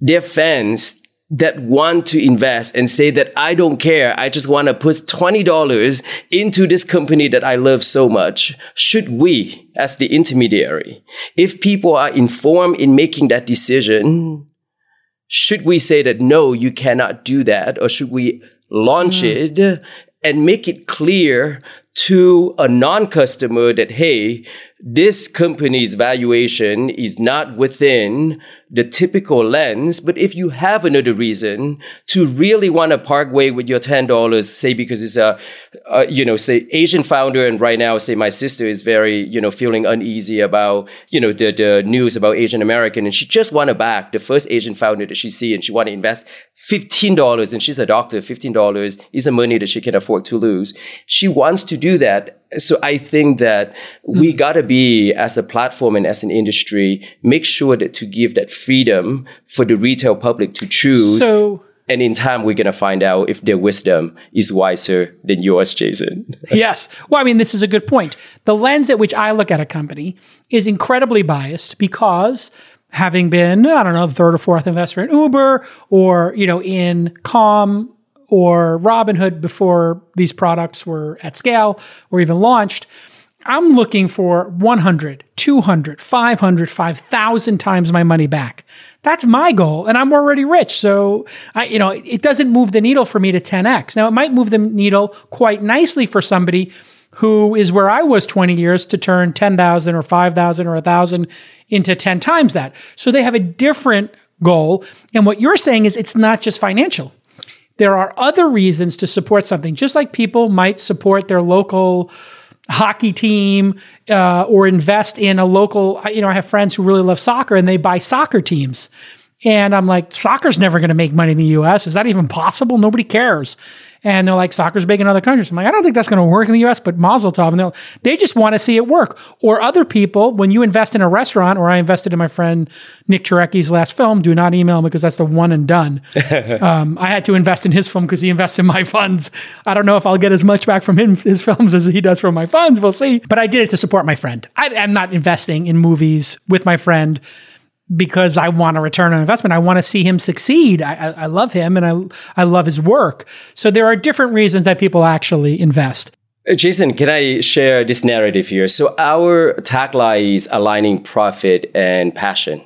S3: their fans that want to invest and say that I don't care. I just want to put $20 into this company that I love so much. Should we, as the intermediary, if people are informed in making that decision, should we say that no, you cannot do that? Or should we launch mm. it and make it clear to a non-customer that, hey, this company's valuation is not within the typical lens. But if you have another reason to really want to part way with your $10, say because it's a, a, you know, say Asian founder. And right now, say my sister is very, you know, feeling uneasy about, you know, the, the news about Asian American. And she just want to back the first Asian founder that she see and she want to invest $15. And she's a doctor. $15 is the money that she can afford to lose. She wants to do that so I think that we hmm. gotta be as a platform and as an industry, make sure that to give that freedom for the retail public to choose. So, and in time, we're gonna find out if their wisdom is wiser than yours, Jason. [LAUGHS]
S2: yes. Well, I mean, this is a good point. The lens at which I look at a company is incredibly biased because having been, I don't know, third or fourth investor in Uber or, you know, in Calm or Robinhood before these products were at scale or even launched, I'm looking for 100, 200, 500, 5,000 times my money back. That's my goal. And I'm already rich. So I, you know, it doesn't move the needle for me to 10X. Now it might move the needle quite nicely for somebody who is where I was 20 years to turn 10,000 or 5,000 or 1,000 into 10 times that. So they have a different goal. And what you're saying is it's not just financial. There are other reasons to support something, just like people might support their local hockey team uh, or invest in a local. You know, I have friends who really love soccer and they buy soccer teams. And I'm like, soccer's never going to make money in the US. Is that even possible? Nobody cares. And they're like, soccer's big in other countries. I'm like, I don't think that's going to work in the US, but Mazel Tov. And they just want to see it work. Or other people, when you invest in a restaurant, or I invested in my friend Nick Jarecki's last film, do not email him because that's the one and done. [LAUGHS] um, I had to invest in his film because he invests in my funds. I don't know if I'll get as much back from him, his films as he does from my funds. We'll see. But I did it to support my friend. I, I'm not investing in movies with my friend because I want a return on investment. I want to see him succeed. I, I, I, love him and I, I love his work. So there are different reasons that people actually invest.
S3: Uh, Jason, can I share this narrative here? So our tagline is aligning profit and passion.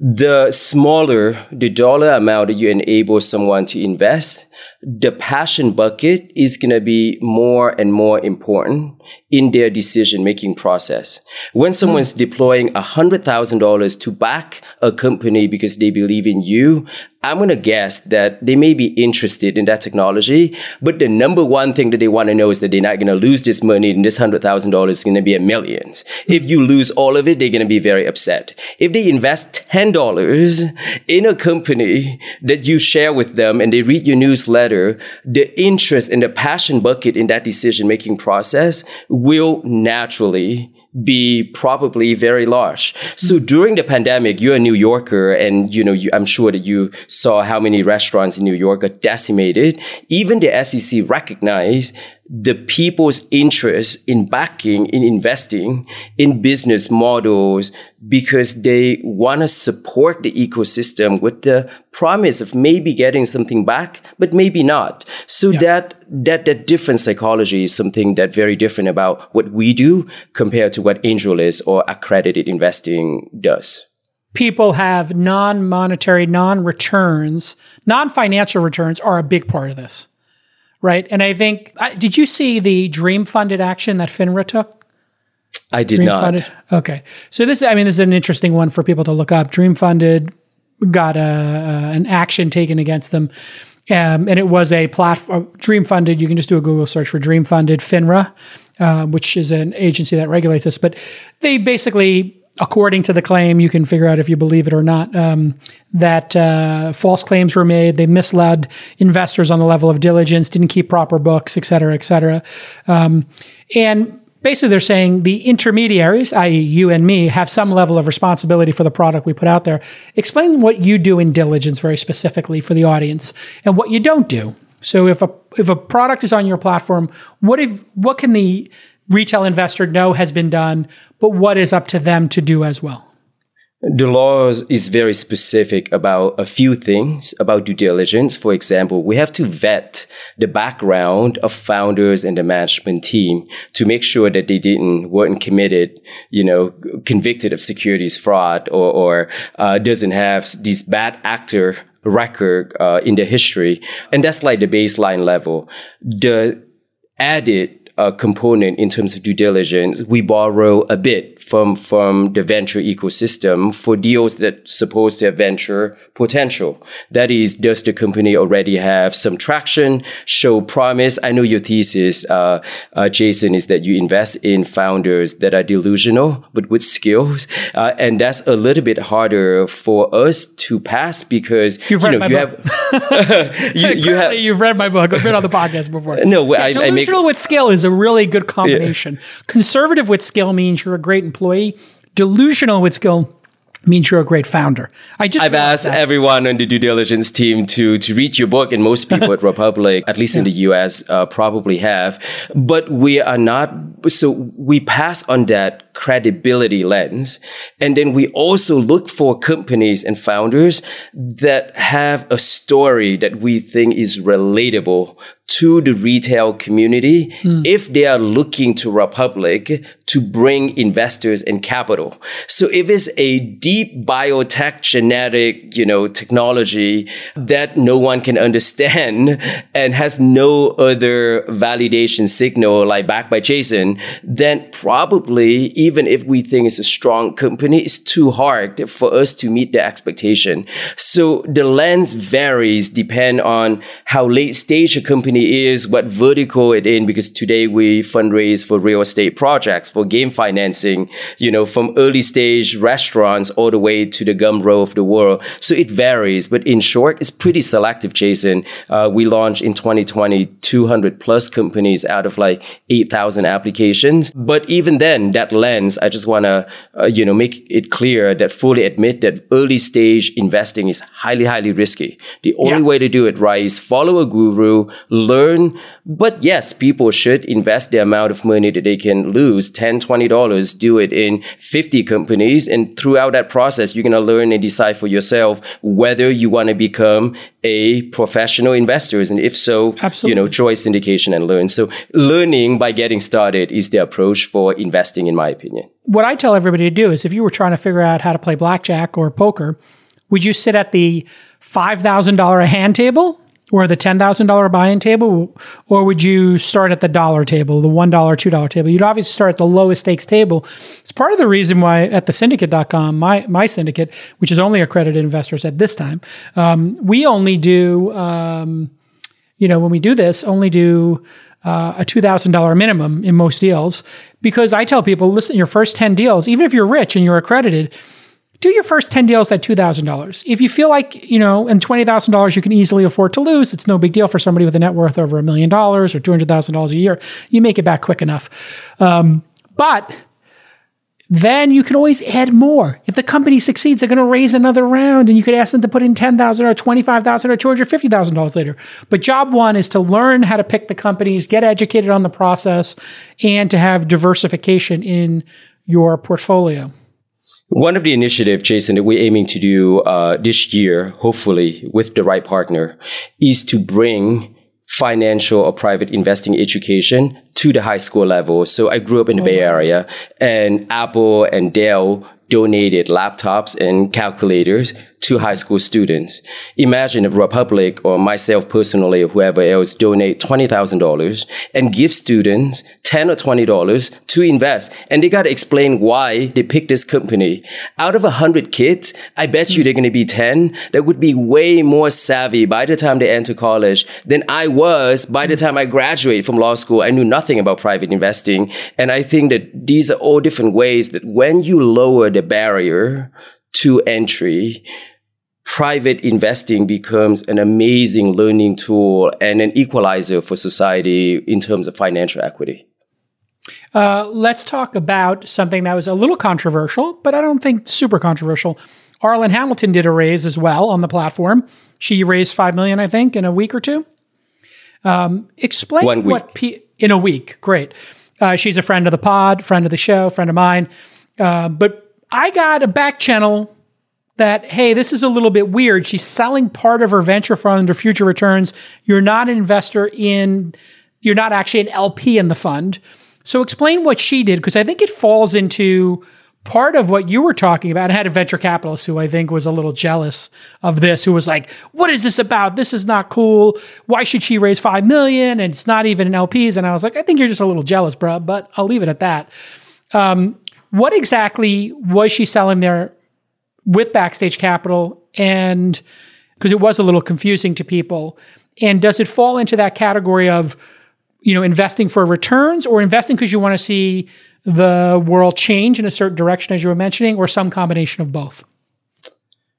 S3: The smaller the dollar amount that you enable someone to invest, the passion bucket is going to be more and more important in their decision making process. When someone's mm. deploying $100,000 to back a company because they believe in you, I'm going to guess that they may be interested in that technology, but the number one thing that they want to know is that they're not going to lose this money and this $100,000 is going to be a millions. If you lose all of it, they're going to be very upset. If they invest $10 in a company that you share with them and they read your newsletter, the interest and the passion bucket in that decision making process will naturally be probably very large. So mm-hmm. during the pandemic, you're a New Yorker and, you know, you, I'm sure that you saw how many restaurants in New York are decimated. Even the SEC recognized the people's interest in backing, in investing in business models because they want to support the ecosystem with the promise of maybe getting something back, but maybe not. So yeah. that, that, that different psychology is something that very different about what we do compared to what AngelList or accredited investing does
S2: people have non-monetary non-returns non-financial returns are a big part of this right? And I think, did you see the dream funded action that FINRA took?
S3: I did dream not.
S2: Funded? Okay. So this, I mean, this is an interesting one for people to look up. Dream funded got a, an action taken against them. Um, and it was a platform, Dream Funded. You can just do a Google search for Dream Funded FINRA, uh, which is an agency that regulates this. But they basically according to the claim, you can figure out if you believe it or not, um, that uh, false claims were made. They misled investors on the level of diligence, didn't keep proper books, et cetera, et cetera. Um, and basically, they're saying the intermediaries, i.e., you and me, have some level of responsibility for the product we put out there. Explain what you do in diligence very specifically for the audience and what you don't do. So if a if a product is on your platform, what if what can the retail investor know has been done, but what is up to them to do as well?
S3: The law is very specific about a few things about due diligence. For example, we have to vet the background of founders and the management team to make sure that they didn't weren't committed, you know, convicted of securities fraud or, or uh, doesn't have these bad actor record uh, in the history, and that's like the baseline level. The added uh, component in terms of due diligence, we borrow a bit from from the venture ecosystem for deals that suppose to have venture potential. That is, does the company already have some traction, show promise? I know your thesis, uh, uh, Jason, is that you invest in founders that are delusional but with skills, uh, and that's a little bit harder for us to pass because
S2: you've read
S3: you know,
S2: my
S3: you
S2: book. have [LAUGHS] [LAUGHS] you, you have you've read my book. I've been on the podcast before.
S3: No,
S2: yeah, I, delusional I make, with skill is a really good combination. Yeah. Conservative with skill means you're a great employee. Delusional with skill means you're a great founder. I just
S3: I've asked that. everyone on the due diligence team to to read your book, and most people at [LAUGHS] Republic, at least yeah. in the U.S., uh, probably have. But we are not. So we pass on that credibility lens. And then we also look for companies and founders that have a story that we think is relatable to the retail community mm. if they are looking to Republic to bring investors and capital. So if it's a deep biotech genetic, you know, technology that no one can understand [LAUGHS] and has no other validation signal like backed by Jason, then probably even if we think it's a strong company, it's too hard for us to meet the expectation. So the lens varies depend on how late stage a company is, what vertical it in, because today we fundraise for real estate projects for game financing, you know, from early stage restaurants all the way to the Gumroad of the world. So it varies, but in short, it's pretty selective, Jason. Uh, we launched in 2020 200 plus companies out of like 8,000 applications. But even then, that lens, I just want to, uh, you know, make it clear that fully admit that early stage investing is highly, highly risky. The only yeah. way to do it right is follow a guru, learn but yes, people should invest the amount of money that they can lose, 10 $20, do it in 50 companies. And throughout that process, you're going to learn and decide for yourself whether you want to become a professional investor. And if so, Absolutely. you know, choice syndication and learn. So learning by getting started is the approach for investing, in my opinion.
S2: What I tell everybody to do is if you were trying to figure out how to play blackjack or poker, would you sit at the $5,000 a hand table or the $10,000 buy-in table, or would you start at the dollar table, the $1, $2 table? You'd obviously start at the lowest stakes table. It's part of the reason why at the syndicate.com, my, my syndicate, which is only accredited investors at this time, um, we only do, um, you know, when we do this, only do uh, a $2,000 minimum in most deals because I tell people, listen, your first 10 deals, even if you're rich and you're accredited, do your first 10 deals at $2,000. If you feel like, you know, and $20,000 you can easily afford to lose, it's no big deal for somebody with a net worth over a million dollars or $200,000 a year. You make it back quick enough. Um, but then you can always add more. If the company succeeds, they're going to raise another round and you could ask them to put in 10,000 or 25,000 or $250,000 later. But job one is to learn how to pick the companies, get educated on the process, and to have diversification in your portfolio.
S3: One of the initiatives, Jason, that we're aiming to do uh, this year, hopefully with the right partner, is to bring financial or private investing education to the high school level. So I grew up in the oh. Bay Area and Apple and Dell donated laptops and calculators to high school students. Imagine if Republic or myself personally or whoever else donate $20,000 and give students 10 or $20 to invest. And they got to explain why they picked this company. Out of 100 kids, I bet you they're going to be 10 that would be way more savvy by the time they enter college than I was by the time I graduated from law school. I knew nothing about private investing. And I think that these are all different ways that when you lower the barrier to entry, private investing becomes an amazing learning tool and an equalizer for society in terms of financial equity.
S2: Uh, let's talk about something that was a little controversial, but I don't think super controversial. Arlan Hamilton did a raise as well on the platform. She raised five million, I think, in a week or two. Um, explain
S3: One week.
S2: what P- in a week. Great. Uh, she's a friend of the pod, friend of the show, friend of mine. Uh, but I got a back channel that, hey, this is a little bit weird. She's selling part of her venture fund or future returns. You're not an investor in, you're not actually an LP in the fund. So explain what she did, because I think it falls into part of what you were talking about. I had a venture capitalist who I think was a little jealous of this, who was like, what is this about? This is not cool. Why should she raise five million? And it's not even an LPs. And I was like, I think you're just a little jealous, bro, but I'll leave it at that. Um, what exactly was she selling there with Backstage Capital, and because it was a little confusing to people. And does it fall into that category of, you know, investing for returns or investing because you want to see the world change in a certain direction, as you were mentioning, or some combination of both?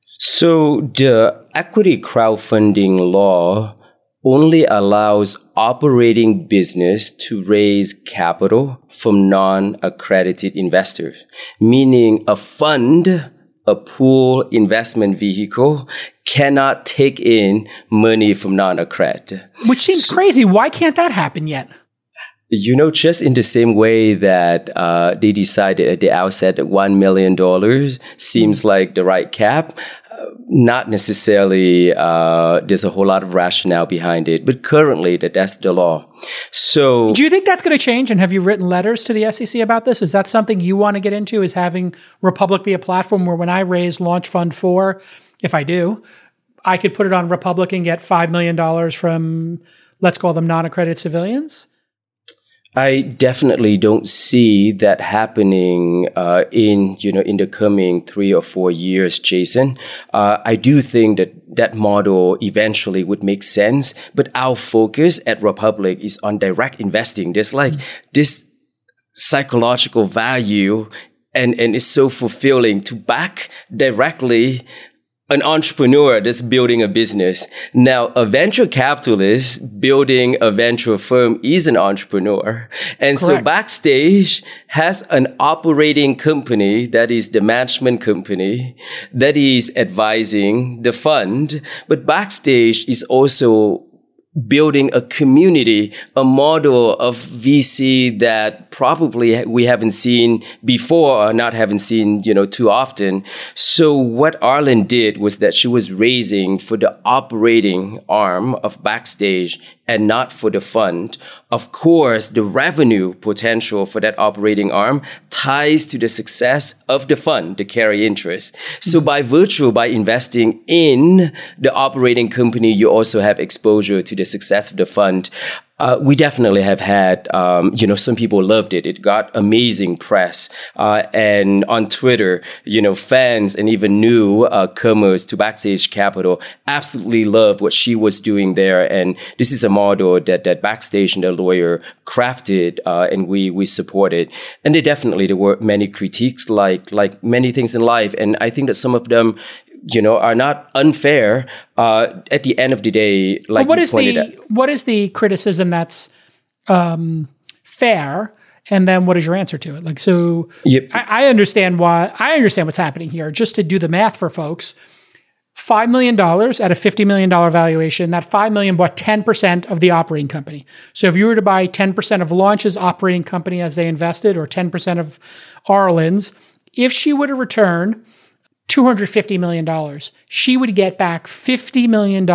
S3: So the equity crowdfunding law only allows operating business to raise capital from non-accredited investors, meaning a fund a pool investment vehicle cannot take in money from non-accredited.
S2: Which seems so, crazy. Why can't that happen yet?
S3: You know, just in the same way that uh, they decided at the outset that $1 million seems like the right cap, not necessarily uh, there's a whole lot of rationale behind it, but currently that that's the law. So,
S2: do you think that's going to change? And have you written letters to the SEC about this? Is that something you want to get into? Is having Republic be a platform where when I raise Launch Fund Four, if I do, I could put it on Republic and get five million dollars from let's call them non-accredited civilians?
S3: I definitely don't see that happening uh, in you know in the coming three or four years, Jason. Uh, I do think that that model eventually would make sense, but our focus at Republic is on direct investing. There's like mm-hmm. this psychological value and and it's so fulfilling to back directly an entrepreneur that's building a business. Now, a venture capitalist building a venture firm is an entrepreneur. And Correct. so Backstage has an operating company that is the management company that is advising the fund. But Backstage is also building a community, a model of VC that probably we haven't seen before or not haven't seen, you know, too often. So what Arlan did was that she was raising for the operating arm of Backstage and not for the fund. Of course, the revenue potential for that operating arm ties to the success of the fund, the carry interest. So mm-hmm. by virtue, by investing in the operating company, you also have exposure to the success of the fund. Uh, we definitely have had, um, you know, some people loved it. It got amazing press. Uh, and on Twitter, you know, fans and even new uh, comers to Backstage Capital absolutely loved what she was doing there. And this is a model that, that Backstage and the lawyer crafted, uh, and we, we supported. And they definitely, there were many critiques like, like many things in life. And I think that some of them, you know, are not unfair. Uh, at the end of the day, like
S2: what is the out. what is the criticism that's um, fair? And then what is your answer to it? Like, so yep. I, I understand why I understand what's happening here. Just to do the math for folks, $5 million at a $50 million valuation, that 5 million bought 10% of the operating company. So if you were to buy 10% of Launch's operating company as they invested or 10% of Arlan's, if she were to return $250 million. She would get back $50 million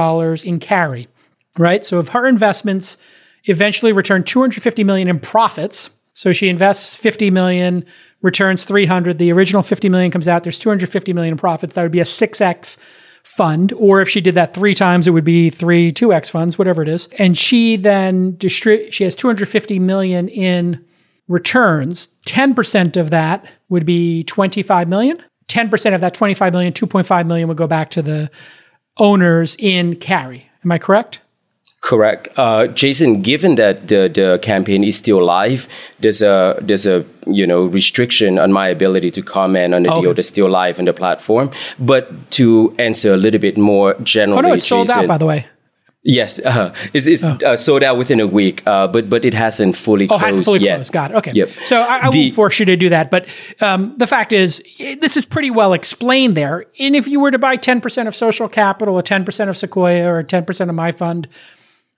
S2: in carry, right? So if her investments eventually return 250 million in profits, so she invests 50 million, returns 300, the original 50 million comes out, there's 250 million in profits, that would be a 6x fund or if she did that 3 times it would be 3 2x funds, whatever it is. And she then distri- she has 250 million in returns. 10% of that would be 25 million. 10% of that 25 million, 2.5 million would go back to the owners in carry. Am I correct?
S3: Correct, uh, Jason. Given that the, the campaign is still live, there's a there's a you know restriction on my ability to comment on the okay. deal that's still live on the platform. But to answer a little bit more generally,
S2: oh no, it's sold out by the way.
S3: Yes, uh, it's, it's oh. uh, sold out within a week, uh, but but it hasn't fully oh, closed hasn't fully yet. closed.
S2: Got it. Okay. Yep. So I, I the, won't force you to do that, but um, the fact is, it, this is pretty well explained there. And if you were to buy ten percent of Social Capital, or ten percent of Sequoia, or ten percent of my fund,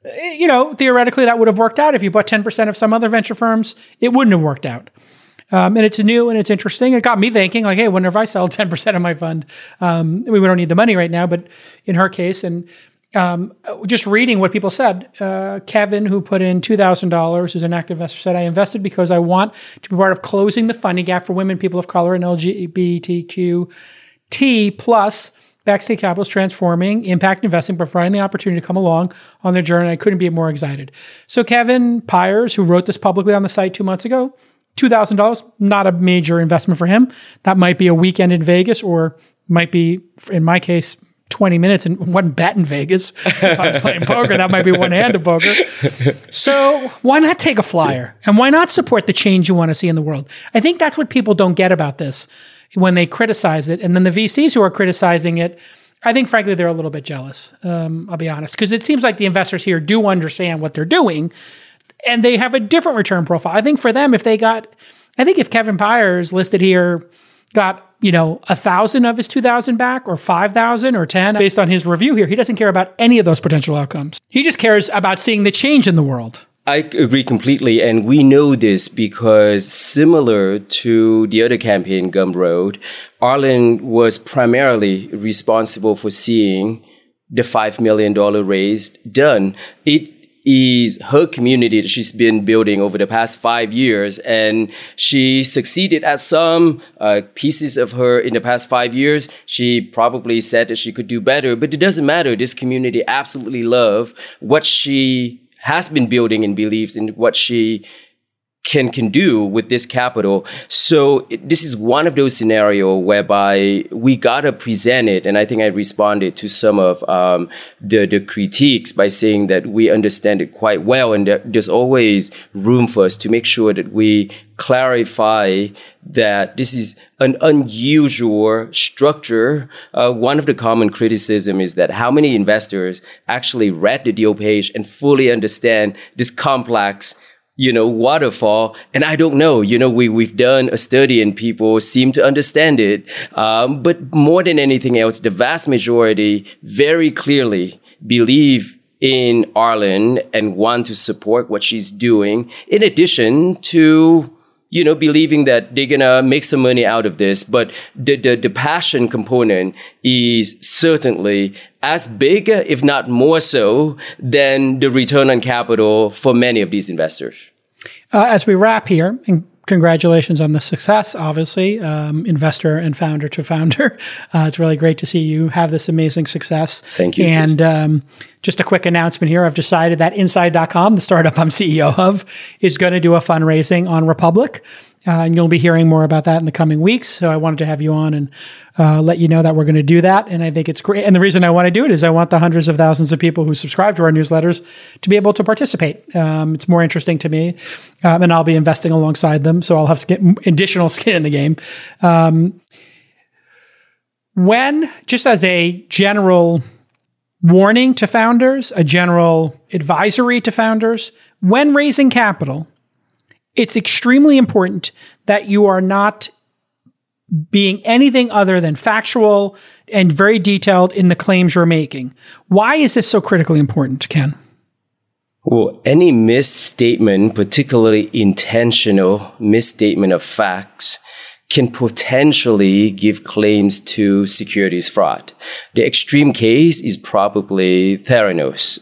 S2: eh, you know, theoretically that would have worked out. If you bought ten percent of some other venture firms, it wouldn't have worked out. Um, and it's new and it's interesting. It got me thinking, like, hey, whenever I sell [LAUGHS] 10% of my fund, um, we don't need the money right now, but in her case, and um, just reading what people said. Uh, Kevin, who put in $2,000, who's an active investor, said, I invested because I want to be part of closing the funding gap for women, people of color, and LGBTQ. T plus Backstage Capital is transforming impact investing, providing the opportunity to come along on their journey. I couldn't be more excited. So, Kevin Pyers, who wrote this publicly on the site two months ago, $2,000, not a major investment for him. That might be a weekend in Vegas or might be, in my case, 20 minutes and one bet in Vegas. [LAUGHS] If I was playing poker, that might be one hand of poker. So why not take a flyer? And why not support the change you want to see in the world? I think that's what people don't get about this when they criticize it. And then the VCs who are criticizing it, I think frankly they're a little bit jealous. Um, I'll be honest. Because it seems like the investors here do understand what they're doing and they have a different return profile. I think for them, if they got, I think if Kevin Pyers listed here got you know, a thousand of his 2000 back or 5,000 or 10 based on his review here. He doesn't care about any of those potential outcomes. He just cares about seeing the change in the world.
S3: I agree completely. And we know this because similar to the other campaign, Gumroad, Arlan was primarily responsible for seeing the $5 million raised done. It is her community that she's been building over the past five years. And she succeeded at some uh, pieces of her in the past five years. She probably said that she could do better, but it doesn't matter. This community absolutely love what she has been building and believes in what she can can do with this capital. So this is one of those scenarios whereby we gotta present it, and I think I responded to some of um, the the critiques by saying that we understand it quite well, and there's always room for us to make sure that we clarify that this is an unusual structure. Uh, one of the common criticism is that how many investors actually read the deal page and fully understand this complex you know, waterfall. And I don't know, you know, we, we've done a study and people seem to understand it. Um, but more than anything else, the vast majority very clearly believe in Arlan and want to support what she's doing, in addition to you know, believing that they're gonna make some money out of this. But the, the, the passion component is certainly as big, if not more so, than the return on capital for many of these investors.
S2: Uh, as we wrap here, and congratulations on the success, obviously, um, investor and founder to founder. [LAUGHS] Uh, it's really great to see you have this amazing success.
S3: Thank you.
S2: And um, just a quick announcement here I've decided that Inside.com, the startup I'm [LAUGHS] CEO of, is going to do a fundraising on Republic. Uh, and you'll be hearing more about that in the coming weeks. So I wanted to have you on and uh, let you know that we're going to do that. And I think it's great. And the reason I want to do it is I want the hundreds of thousands of people who subscribe to our newsletters to be able to participate. Um, it's more interesting to me, um, and I'll be investing alongside them. So I'll have skin, additional [LAUGHS] skin in the game. Um, when, just as a general warning to founders, a general advisory to founders, when raising capital, it's extremely important that you are not being anything other than factual and very detailed in the claims you're making. Why is this so critically important, Ken?
S3: Well, any misstatement, particularly intentional misstatement of facts, can potentially give claims to securities fraud. The extreme case is probably Theranos,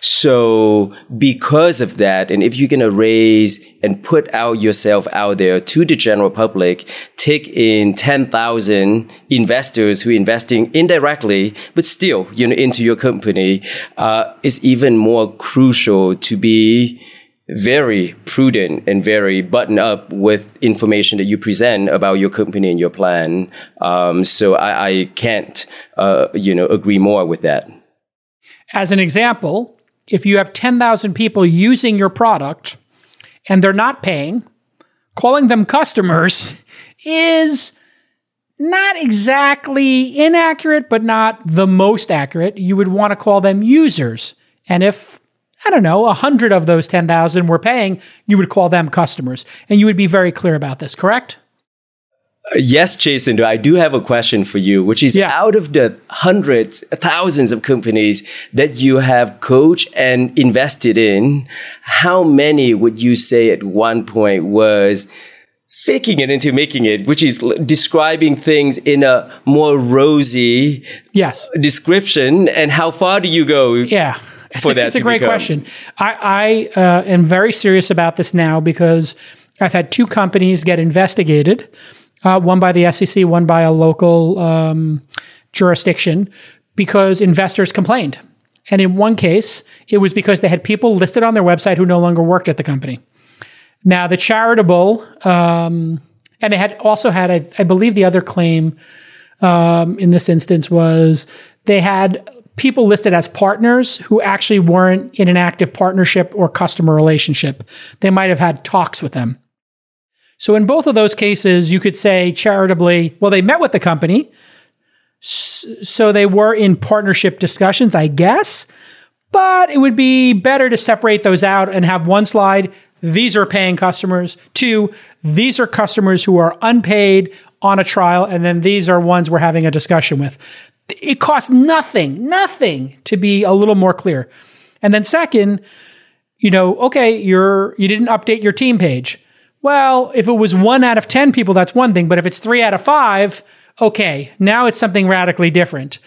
S3: so because of that, and if you're going to raise and put out yourself out there to the general public, take in 10,000 investors who are investing indirectly, but still, you know, into your company, uh, is even more crucial to be very prudent and very buttoned up with information that you present about your company and your plan. Um, so I, I can't, uh, you know, agree more with that.
S2: As an example, if you have 10,000 people using your product and they're not paying, calling them customers [LAUGHS] is not exactly inaccurate, but not the most accurate. You would want to call them users. And if, I don't know, 100 of those 10,000 were paying, you would call them customers. And you would be very clear about this, correct?
S3: Yes, Jason, I do have a question for you, which is yeah. out of the hundreds, thousands of companies that you have coached and invested in, how many would you say at one point was faking it into making it, which is describing things in a more rosy
S2: yes
S3: description? And how far do you go?
S2: Yeah. It's a, it's a great become? question. I, I uh, am very serious about this now because I've had two companies get investigated uh, one by the SEC, one by a local um, jurisdiction, because investors complained. And in one case, it was because they had people listed on their website who no longer worked at the company. Now, the charitable, um, and they had also had, I, I believe, the other claim um, in this instance was they had people listed as partners who actually weren't in an active partnership or customer relationship. They might have had talks with them. So in both of those cases, you could say charitably, well, they met with the company. So they were in partnership discussions, I guess. But it would be better to separate those out and have one slide. These are paying customers. Two, these are customers who are unpaid on a trial. And then these are ones we're having a discussion with. It costs nothing, nothing to be a little more clear. And then second, you know, okay, you're you didn't update your team page. Well, if it was one out of 10 people, that's one thing. But if it's three out of five, okay, now it's something radically different.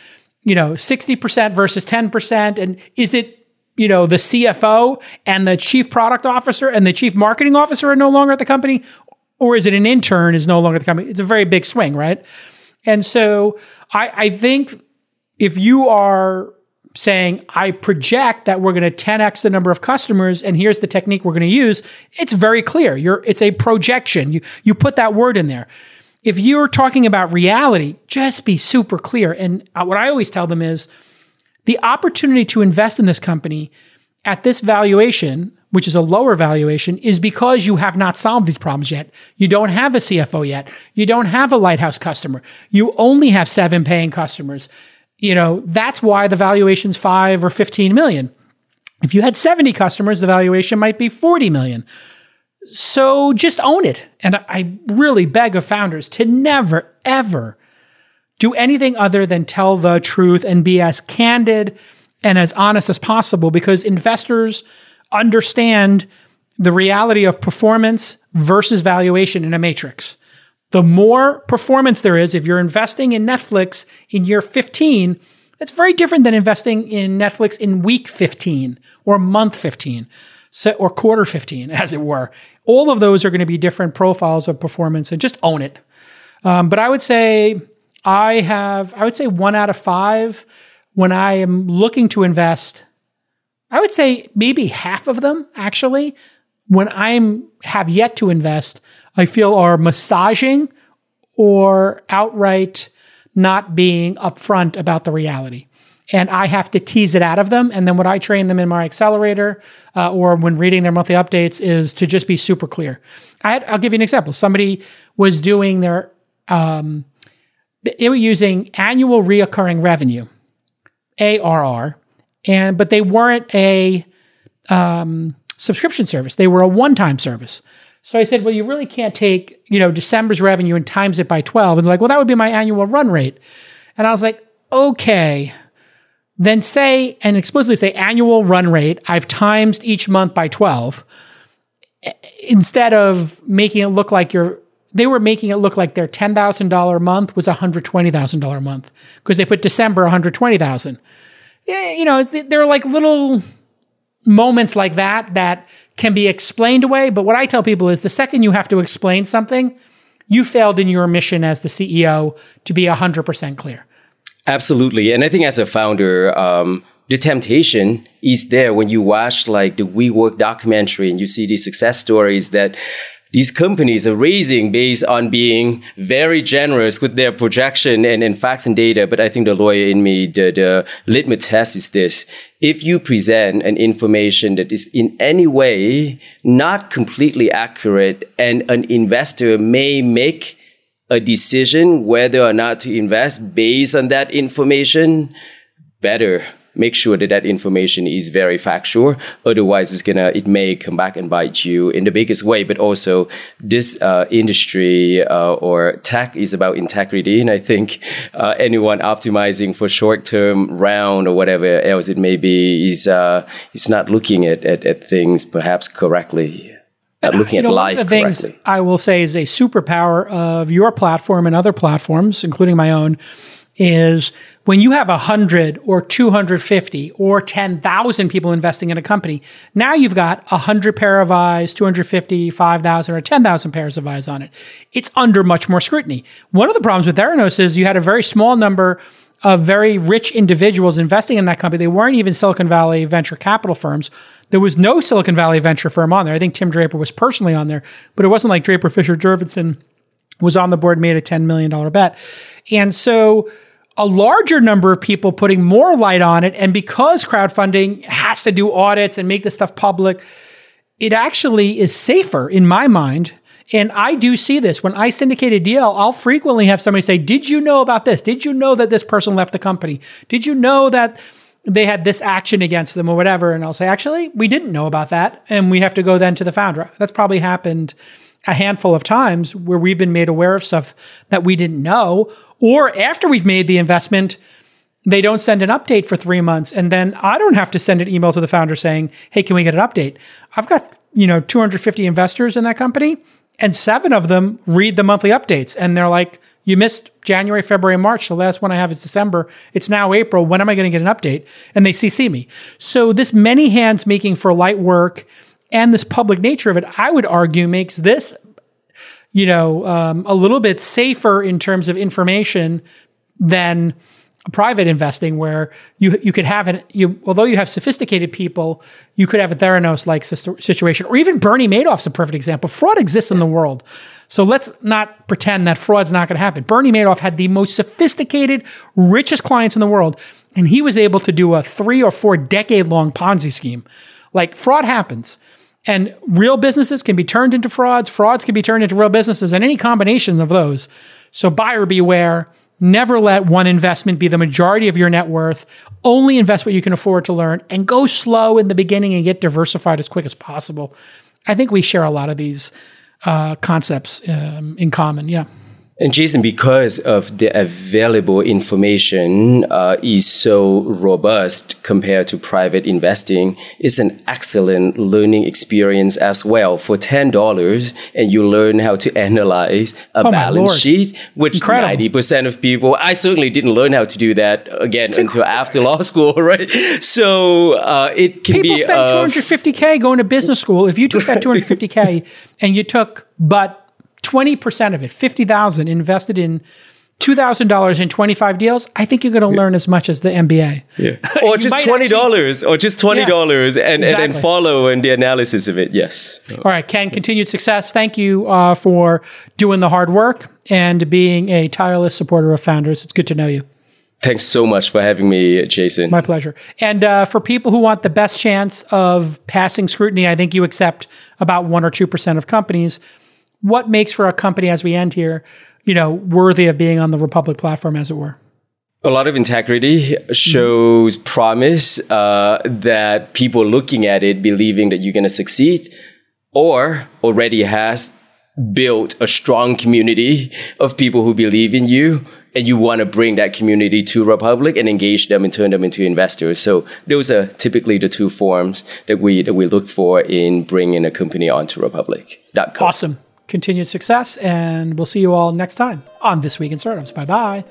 S2: You know, 60% versus 10%. And is it, you know, the CFO and the chief product officer and the chief marketing officer are no longer at the company? Or is it an intern is no longer at the company? It's a very big swing, right? And so I, I think if you are saying, I project that we're going to 10x the number of customers, and here's the technique we're going to use, it's very clear. You're, it's a projection. You, you put that word in there. If you're talking about reality, just be super clear. And uh, what I always tell them is the opportunity to invest in this company at this valuation, which is a lower valuation, is because you have not solved these problems yet. You don't have a CFO yet. You don't have a lighthouse customer. You only have seven paying customers you know, that's why the valuation's five or 15 million. If you had 70 customers, the valuation might be 40 million. So just own it. And I really beg of founders to never, ever do anything other than tell the truth and be as candid and as honest as possible because investors understand the reality of performance versus valuation in a matrix the more performance there is, if you're investing in Netflix in year 15, that's very different than investing in Netflix in week 15 or month 15 so, or quarter 15, [LAUGHS] as it were. All of those are going to be different profiles of performance and just own it. Um, but I would say I have, I would say one out of five when I am looking to invest. I would say maybe half of them actually when I'm have yet to invest, I feel are massaging or outright not being upfront about the reality. And I have to tease it out of them. And then what I train them in my accelerator uh, or when reading their monthly updates is to just be super clear. I will give you an example. Somebody was doing their, um, they were using annual reoccurring revenue, ARR, and but they weren't a um, subscription service. They were a one-time service. So I said, well, you really can't take, you know, December's revenue and times it by 12. And they're like, well, that would be my annual run rate. And I was like, okay, then say, and explicitly say annual run rate, I've times each month by 12 instead of making it look like you're, they were making it look like their $10,000 month was $120,000 a month because they put December 120,000. You know, they're like little moments like that that can be explained away. But what I tell people is the second you have to explain something, you failed in your mission as the CEO to be 100% clear.
S3: Absolutely. And I think as a founder, um, the temptation is there when you watch like the WeWork documentary and you see these success stories that these companies are raising based on being very generous with their projection and, and facts and data. But I think the lawyer in me, the, the litmus test is this. If you present an information that is in any way not completely accurate and an investor may make a decision whether or not to invest based on that information, better make sure that that information is very factual. Otherwise, it's gonna it may come back and bite you in the biggest way. But also, this uh, industry uh, or tech is about integrity, and I think uh, anyone optimizing for short term round or whatever else it may be is uh, is not looking at, at, at things perhaps correctly. Not looking you know, at life
S2: one of the things
S3: correctly.
S2: I will say is a superpower of your platform and other platforms, including my own, is when you have 100 or 250 or 10,000 people investing in a company, now you've got 100 pair of eyes, 250, 5,000 or 10,000 pairs of eyes on it. It's under much more scrutiny. One of the problems with Theranos is you had a very small number of very rich individuals investing in that company. They weren't even Silicon Valley venture capital firms. There was no Silicon Valley venture firm on there. I think Tim Draper was personally on there, but it wasn't like Draper Fisher Jurvetson was on the board, made a $10 million bet. And so a larger number of people putting more light on it. And because crowdfunding has to do audits and make this stuff public, it actually is safer in my mind. And I do see this when I syndicate a deal, I'll frequently have somebody say, Did you know about this? Did you know that this person left the company? Did you know that they had this action against them or whatever? And I'll say, Actually, we didn't know about that. And we have to go then to the founder. That's probably happened a handful of times where we've been made aware of stuff that we didn't know or after we've made the investment, they don't send an update for three months, and then I don't have to send an email to the founder saying, "Hey, can we get an update?" I've got you know 250 investors in that company, and seven of them read the monthly updates, and they're like, "You missed January, February, March. The last one I have is December. It's now April. When am I going to get an update?" And they CC me. So this many hands making for light work and this public nature of it, I would argue, makes this you know, um, a little bit safer in terms of information than private investing where you you could have an you although you have sophisticated people you could have a Theranos like situation or even Bernie Madoff's a perfect example. Fraud exists in the world. So let's not pretend that fraud's not going to happen. Bernie Madoff had the most sophisticated richest clients in the world and he was able to do a 3 or 4 decade long Ponzi scheme. Like fraud happens and real businesses can be turned into frauds frauds can be turned into real businesses and any combination of those so buyer beware Never let one investment be the majority of your net worth. Only invest what you can afford to learn and go slow in the beginning and get diversified as quick as possible. I think we share a lot of these uh, concepts um, in common. Yeah.
S3: And Jason, because of the available information uh, is so robust compared to private investing, it's an excellent learning experience as well. For ten dollars, and you learn how to analyze a oh balance sheet, which ninety percent of people, I certainly didn't learn how to do that again it's until incredible. after [LAUGHS] law school, right? So uh, it can be.
S2: people
S3: be
S2: spend two hundred fifty k going to business school. If you took that two hundred fifty k and you took but 20% of it, 50,000 invested in $2,000 in 25 deals, I think you're going to learn as much as the MBA.
S3: Yeah. [LAUGHS] Or just $20 actually, or just $20 yeah, and, exactly. and then follow in the analysis of it. Yes.
S2: All right, Ken, continued success. Thank you uh, for doing the hard work and being a tireless supporter of founders. It's good to know you.
S3: Thanks so much for having me, Jason.
S2: My pleasure. And uh, for people who want the best chance of passing scrutiny, I think you accept about 1% or 2% of companies what makes for a company as we end here, you know, worthy of being on the Republic platform, as it were?
S3: A lot of integrity shows mm-hmm. promise uh, that people looking at it believing that you're going to succeed or already has built a strong community of people who believe in you and you want to bring that community to Republic and engage them and turn them into investors. So those are typically the two forms that we that we look for in bringing a company onto Republic.com.
S2: Awesome continued success, and we'll see you all next time on This Week in Startups. Bye bye.